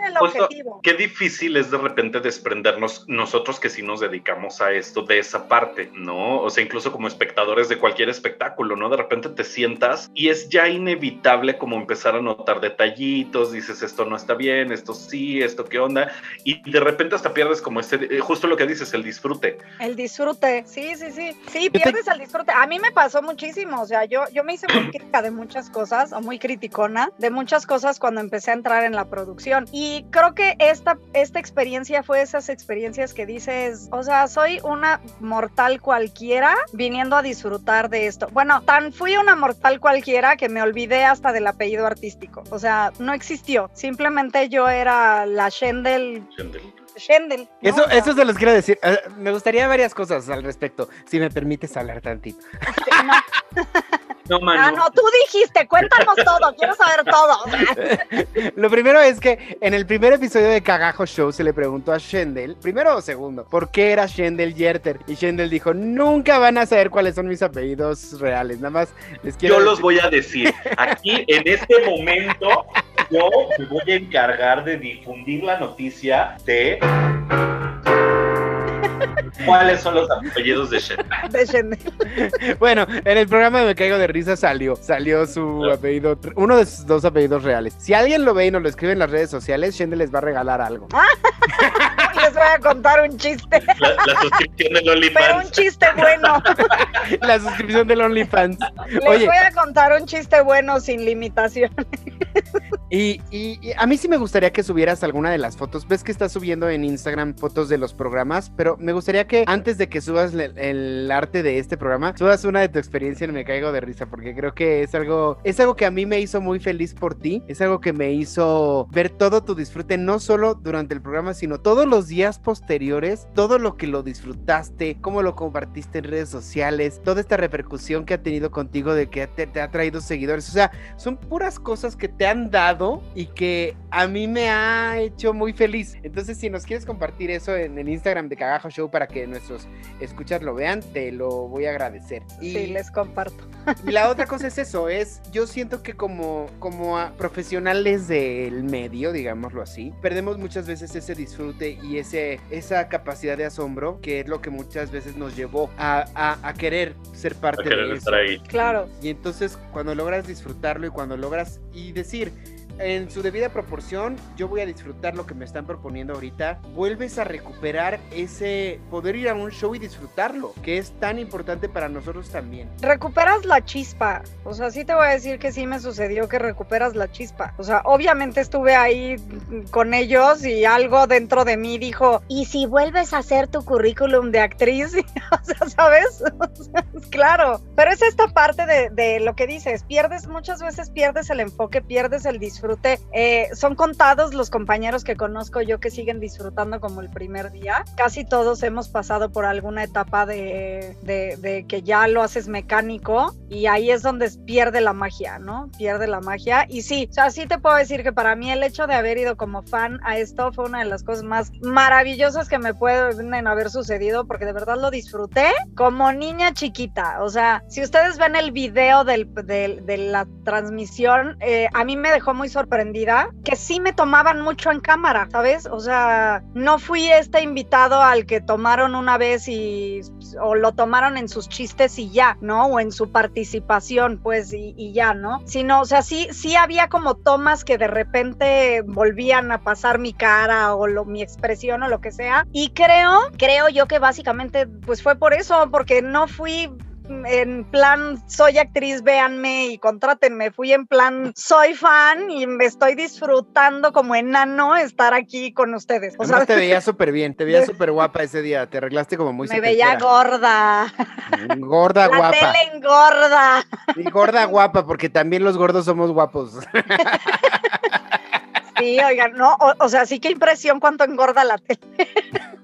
qué difícil es de repente desprendernos nosotros que sí nos dedicamos a esto de esa parte, ¿no? O sea, incluso como espectadores de cualquier espectáculo, ¿no? De repente te sientas y es ya inevitable como empezar a notar detallitos, dices esto no está bien, esto sí, esto qué onda, y de repente hasta pierdes como este, justo lo que dices, el disfrute. El disfrute, sí, sí, sí, sí, pierdes el disfrute. A mí me pasó muchísimo, o sea, yo, yo me hice muy crítica de muchas cosas, o muy criticona de muchas cosas cuando empecé a entrar en la producción. Y creo que esta, esta experiencia fue esas experiencias que dices, o sea, soy una mortal cualquiera viniendo a disfrutar de esto. Bueno, tan fui una mortal cualquiera que me olvidé hasta del apellido artístico. O sea, no existió. Simplemente yo era la Shendel. Shendel. Eso, eso se los quiero decir. Eh, me gustaría varias cosas al respecto, si me permites hablar tantito. No, Ah, no, tú dijiste, cuéntanos todo, quiero saber todo. Lo primero es que en el primer episodio de Cagajo Show se le preguntó a Shendel, primero o segundo, ¿por qué era Shendel Yerter? Y Shendel dijo, nunca van a saber cuáles son mis apellidos reales, nada más les quiero Yo los voy a decir. Aquí, en este momento, yo me voy a encargar de difundir la noticia de ¿Cuáles son los apellidos de Shendel? bueno, en el programa de Me Caigo de Risa salió, salio su apellido, uno de sus dos apellidos reales. Si alguien lo ve y nos lo escribe en las redes sociales, Shendel les va a regalar algo. les voy a contar un chiste. La, suscripción del OnlyFans. Pero un chiste bueno. la suscripción del OnlyFans. Les voy a contar un chiste bueno sin limitaciones. Y, a mí sí me gustaría que subieras alguna de las fotos. Ves que estás subiendo en Instagram fotos de los programas, pero me gustaría que antes de que subas el, arte de este programa, subas una de tu experiencia en Me Caigo de Risa, porque creo que es algo, es algo que a mí me hizo muy feliz por ti. Es algo que me hizo ver todo tu disfrute, no solo durante el programa, sino todos los días posteriores, todo lo que lo disfrutaste, cómo lo compartiste en redes sociales, toda esta repercusión que ha tenido contigo de que te ha traído seguidores. O sea, son puras cosas que te han dado y que a mí me ha hecho muy feliz. Entonces, si nos quieres compartir eso en el Instagram de Cagajo Show para que nuestros escuchas lo vean, te lo voy a agradecer. Y, sí, les comparto. Y la otra cosa es eso, es yo siento que como, como profesionales del medio, digámoslo así, perdemos muchas veces ese disfrute y ese, esa capacidad de asombro que es lo que muchas veces nos llevó a, a, querer ser parte de eso. Claro. Y entonces cuando logras disfrutarlo y cuando logras y decir, en su debida proporción, yo voy a disfrutar lo que me están proponiendo ahorita. Vuelves a recuperar ese poder ir a un show y disfrutarlo, que es tan importante para nosotros también. Recuperas la chispa. O sea, sí te voy a decir que sí me sucedió que recuperas la chispa. O sea, obviamente estuve ahí con ellos y algo dentro de mí dijo, ¿y si vuelves a hacer tu currículum de actriz? o sea, ¿sabes? claro. Pero es esta parte de, de lo que dices, pierdes, muchas veces pierdes el enfoque, pierdes el disfrute eh, son contados los compañeros que conozco yo que siguen disfrutando como el primer día. Casi todos hemos pasado por alguna etapa de, de, que ya lo haces mecánico y ahí es donde pierde la magia, ¿no? Pierde la magia. Y sí, o sea, sí te puedo decir que para mí el hecho de haber ido como fan a esto fue una de las cosas más maravillosas que me pueden haber sucedido porque de verdad lo disfruté como niña chiquita. O sea, si ustedes ven el video del, de la transmisión, eh, a mí me dejó muy sorprendida que sí me tomaban mucho en cámara, ¿sabes? O sea, no fui este invitado al que tomaron una vez y o lo tomaron en sus chistes y ya, ¿no? O en su participación, pues, y, ya, ¿no? Sino, o sea, sí, sí había como tomas que de repente volvían a pasar mi cara o lo, mi expresión o lo que sea. Y creo, creo yo que básicamente, pues fue por eso, porque no fui en plan soy actriz, véanme y contrátenme. Fui en plan soy fan y me estoy disfrutando como enano estar aquí con ustedes. O sea, te veía súper bien, te veía súper guapa ese día, te arreglaste como muy Me veía gorda. Gorda La guapa. Tele engorda. Y gorda guapa, porque también los gordos somos guapos. Sí, oigan, no, o, sea, sí que impresión cuánto engorda la tele.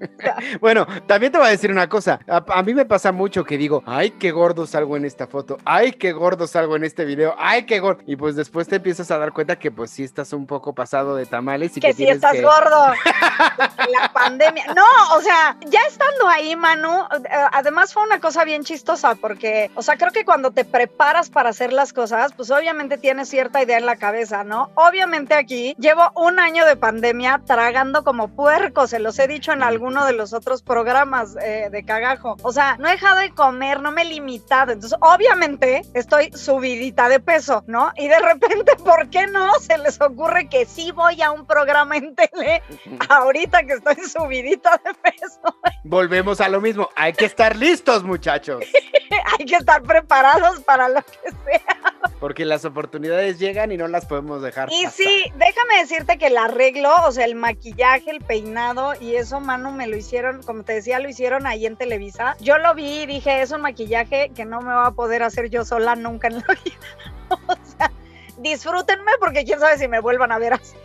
bueno, también te voy a decir una cosa. A, mí me pasa mucho que digo, ay, qué gordo salgo en esta foto, ay, qué gordo salgo en este video, ay, qué gordo. Y pues después te empiezas a dar cuenta que pues sí estás un poco pasado de tamales. Y que, sí estás gordo. la pandemia. No, o sea, ya estando ahí, Manu, eh, además fue una cosa bien chistosa porque, o sea, creo que cuando te preparas para hacer las cosas, pues obviamente tienes cierta idea en la cabeza, ¿no? Obviamente aquí llevo un año de pandemia tragando como puerco, se los he dicho en alguno de los otros programas eh, de cagajo. O sea, no he dejado de comer, no me he limitado. Entonces, obviamente estoy subidita de peso, ¿no? Y de repente, ¿por qué no se les ocurre que sí voy a un programa en tele ahorita que estoy subidita de peso? Volvemos a lo mismo. Hay que estar listos, muchachos. Hay que estar preparados para lo que sea. Porque las oportunidades llegan y no las podemos dejar. Y sí, déjame decirte que el arreglo, o sea, el maquillaje, el peinado y eso, Manu, me lo hicieron, como te decía, lo hicieron ahí en Televisa. Yo lo vi y dije, es un maquillaje que no me va a poder hacer yo sola nunca en la vida. o sea, disfrútenme porque quién sabe si me vuelvan a ver así.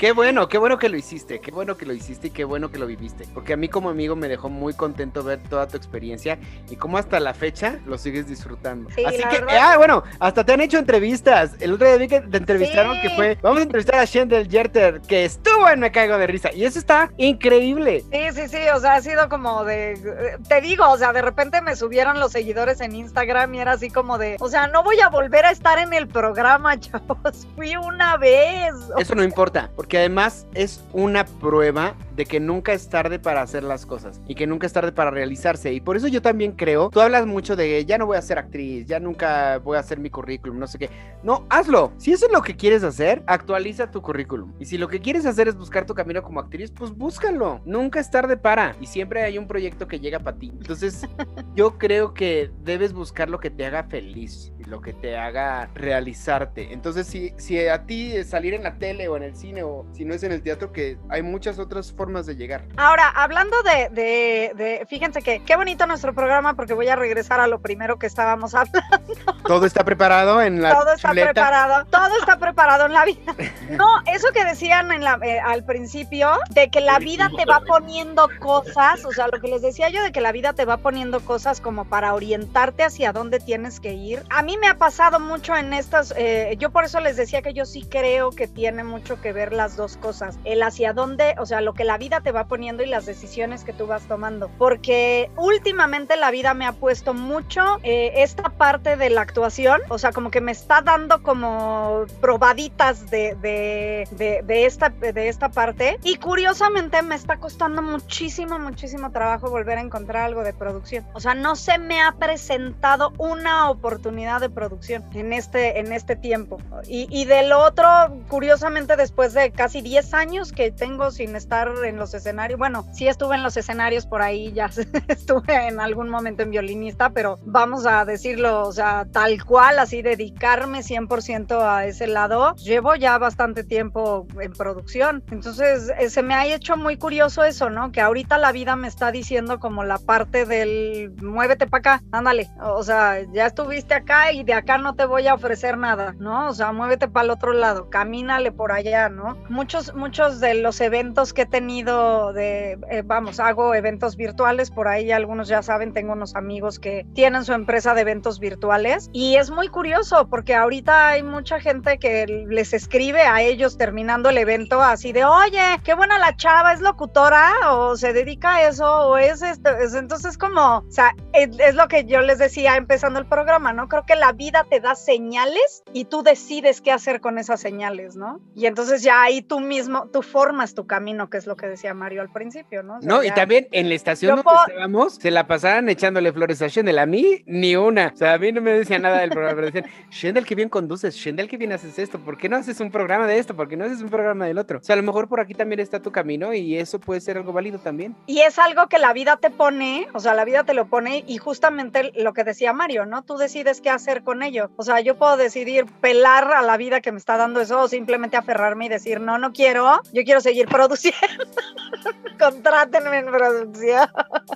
Qué bueno, qué bueno que lo hiciste, qué bueno que lo hiciste y qué bueno que lo viviste. Porque a mí como amigo me dejó muy contento ver toda tu experiencia y cómo hasta la fecha lo sigues disfrutando. Así que, ah, bueno, hasta te han hecho entrevistas. El otro día vi que te entrevistaron que fue, vamos a entrevistar a Shendel Yerter, que estuvo en Me Caigo de Risa. Y eso está increíble. Sí, sí, sí, o sea, ha sido como de, te digo, o sea, de repente me subieron los seguidores en Instagram y era así como de, o sea, no voy a volver a estar en el programa, chavos. Fui una vez. Eso no importa, porque que además es una prueba de que nunca es tarde para hacer las cosas y que nunca es tarde para realizarse. Y por eso yo también creo, tú hablas mucho de ya no voy a ser actriz, ya nunca voy a hacer mi currículum, no sé qué. No, hazlo. Si eso es lo que quieres hacer, actualiza tu currículum. Y si lo que quieres hacer es buscar tu camino como actriz, pues búscalo. Nunca es tarde para. Y siempre hay un proyecto que llega para ti. Entonces, yo creo que debes buscar lo que te haga feliz y lo que te haga realizarte. Entonces, si, si a ti salir en la tele o en el cine o si no es en el teatro, que hay muchas otras formas de llegar. Ahora, hablando de, de, fíjense que qué bonito nuestro programa porque voy a regresar a lo primero que estábamos hablando. Todo está preparado en la Todo está preparado, todo está preparado en la vida. No, eso que decían en la, eh, al principio, de que la vida te va poniendo cosas, o sea, lo que les decía yo de que la vida te va poniendo cosas como para orientarte hacia dónde tienes que ir. A mí me ha pasado mucho en estas, eh, yo por eso les decía que yo sí creo que tiene mucho que ver las dos cosas, el hacia dónde, o sea, lo que la vida te va poniendo y las decisiones que tú vas tomando, porque últimamente la vida me ha puesto mucho eh, esta parte de la actuación, o sea, como que me está dando como probaditas de, de, de, esta, de esta parte y curiosamente me está costando muchísimo, muchísimo trabajo volver a encontrar algo de producción, o sea, no se me ha presentado una oportunidad de producción en este, en este tiempo. Y, y del otro, curiosamente después de casi 10 años que tengo sin estar en los escenarios. Bueno, sí estuve en los escenarios por ahí, ya estuve en algún momento en violinista, pero vamos a decirlo, o sea, tal cual, así dedicarme 100% a ese lado. Llevo ya bastante tiempo en producción. Entonces, eh, se me ha hecho muy curioso eso, ¿no? Que ahorita la vida me está diciendo como la parte del muévete para acá, ándale. O sea, ya estuviste acá y de acá no te voy a ofrecer nada, ¿no? O sea, muévete para el otro lado, camínale por allá, ¿no? Muchos, muchos de los eventos que he tenido de, eh, vamos, hago eventos virtuales, por ahí algunos ya saben, tengo unos amigos que tienen su empresa de eventos virtuales y es muy curioso porque ahorita hay mucha gente que les escribe a ellos terminando el evento así de, oye, qué buena la chava, es locutora o se dedica a eso o es esto, entonces como, es, es lo que yo les decía empezando el programa, ¿no? Creo que la vida te da señales y tú decides qué hacer con esas señales, ¿no? Y entonces ya ahí tú mismo, tú formas tu camino, que es lo que decía Mario al principio, ¿no? no, y también en la estación donde estábamos, se la pasaban echándole flores a Shendel. A mí, ni una. O sea, a mí no me decía nada del programa, pero decían, Shendel, qué bien conduces, Shendel, qué bien haces esto, ¿por qué no haces un programa de esto? ¿Por qué no haces un programa del otro? O sea, a lo mejor por aquí también está tu camino y eso puede ser algo válido también. Y es algo que la vida te pone, o sea, la vida te lo pone y justamente lo que decía Mario, ¿no? Tú decides qué hacer con ello. O sea, yo puedo decidir pelar a la vida que me está dando eso o simplemente aferrarme y decir, no, no quiero, yo quiero seguir produciendo. Contrátenme en producción.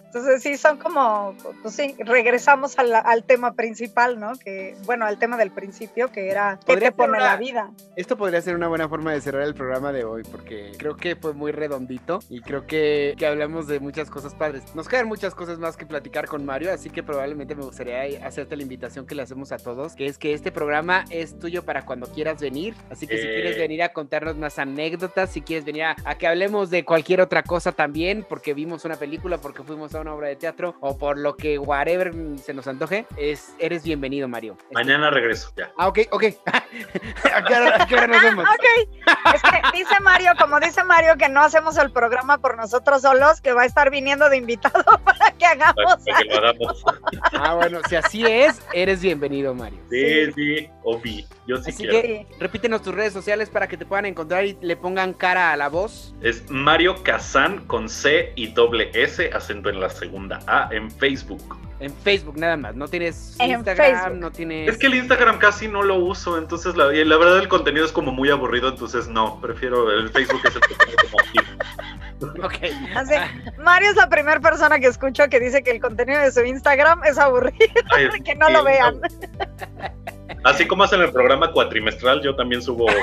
Entonces sí, son como, pues sí, regresamos al, al, tema principal, ¿no? Que, bueno, al tema del principio, que era qué te pone la vida. Esto podría ser una buena forma de cerrar el programa de hoy, porque creo que fue muy redondito y creo que, que hablamos de muchas cosas padres. Nos quedan muchas cosas más que platicar con Mario, así que probablemente me gustaría hacerte la invitación que le hacemos a todos, que es que este programa es tuyo para cuando quieras venir. Así que si quieres eh. venir a contarnos más anécdotas, si quieres venir a, a que hablemos de cualquier otra cosa también, porque vimos una película, porque fuimos a una obra de teatro o por lo que whatever se nos antoje, es, eres bienvenido, Mario. Mañana regreso, ya. Ah, ok, ok. ¿A qué hora, nos vemos? ok. Es que dice Mario, como dice Mario, que no hacemos el programa por nosotros solos, que va a estar viniendo de invitado para que hagamos. Para que lo hagamos. ah, bueno, si así es, eres bienvenido, Mario. Sí, sí, sí Yo sí Así que repítenos tus redes sociales para que te puedan encontrar y le pongan cara a la voz. Es Mario Kazan con C y doble S, acento en la segunda A en Facebook. En Facebook nada más, no tienes Instagram, no tienes... Es que el Instagram casi no lo uso, entonces la, la verdad el contenido es como muy aburrido, entonces no, prefiero el Facebook es el que tengo como Ok. Así, Mario es la primera persona que escucho que dice que el contenido de su Instagram es aburrido, que no lo vean. Así como hacen el programa cuatrimestral, yo también subo.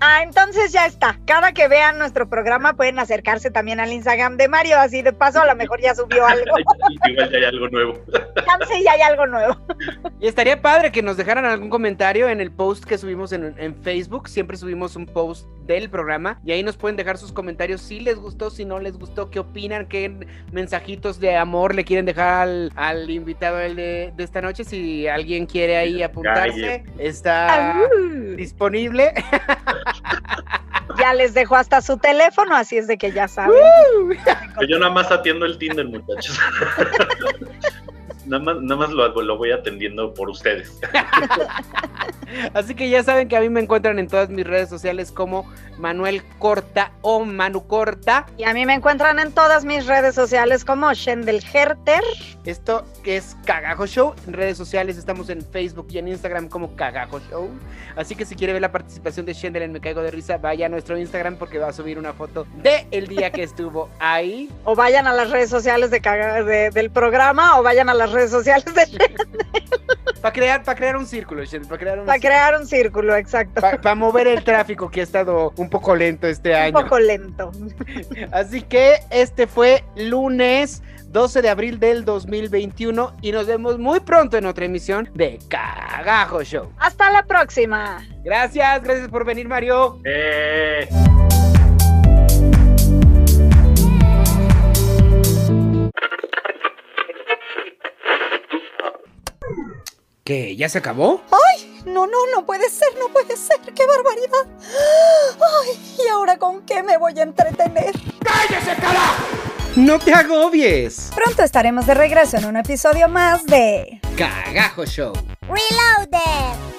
Ah, entonces ya está. Cada que vean nuestro programa pueden acercarse también al Instagram de Mario, así de paso a lo mejor ya subió algo. Igual ya hay algo nuevo. ya hay algo nuevo. Y estaría padre que nos dejaran algún comentario en el post que subimos en, en, Facebook. Siempre subimos un post del programa y ahí nos pueden dejar sus comentarios si les gustó, si no les gustó, qué opinan, qué mensajitos de amor le quieren dejar al, invitado de, de, esta noche. Si alguien quiere ahí apuntarse, está disponible. Ya les dejo hasta su teléfono, así es de que ya saben. Yo nada más atiendo el Tinder, muchachos. nada más, nada más lo, lo voy atendiendo por ustedes. Así que ya saben que a mí me encuentran en todas mis redes sociales como Manuel Corta o Manu Corta. Y a mí me encuentran en todas mis redes sociales como Shendel Herter. Esto es Cagajo Show. En redes sociales estamos en Facebook y en Instagram como Cagajo Show. Así que si quiere ver la participación de Shendel en Me Caigo de Risa, vaya a nuestro Instagram porque va a subir una foto de el día que estuvo ahí. O vayan a las redes sociales de, del programa o vayan a las redes sociales de. Para crear, para crear un círculo, para crear un, para crear un círculo, exacto. Para mover el tráfico que ha estado un poco lento este año. Un poco lento. Así que este fue lunes 12 de abril del 2021 y nos vemos muy pronto en otra emisión de Cagajo Show. Hasta la próxima. Gracias, gracias por venir, Mario. Eh. ¿Qué? ¿Ya se acabó? ¡Ay! No, no, no puede ser, no puede ser. ¡Qué barbaridad! ¡Ay! ¿Y ahora con qué me voy a entretener? ¡Cállese, carajo! ¡No te agobies! Pronto estaremos de regreso en un episodio más de Cagajo Show. Reloaded.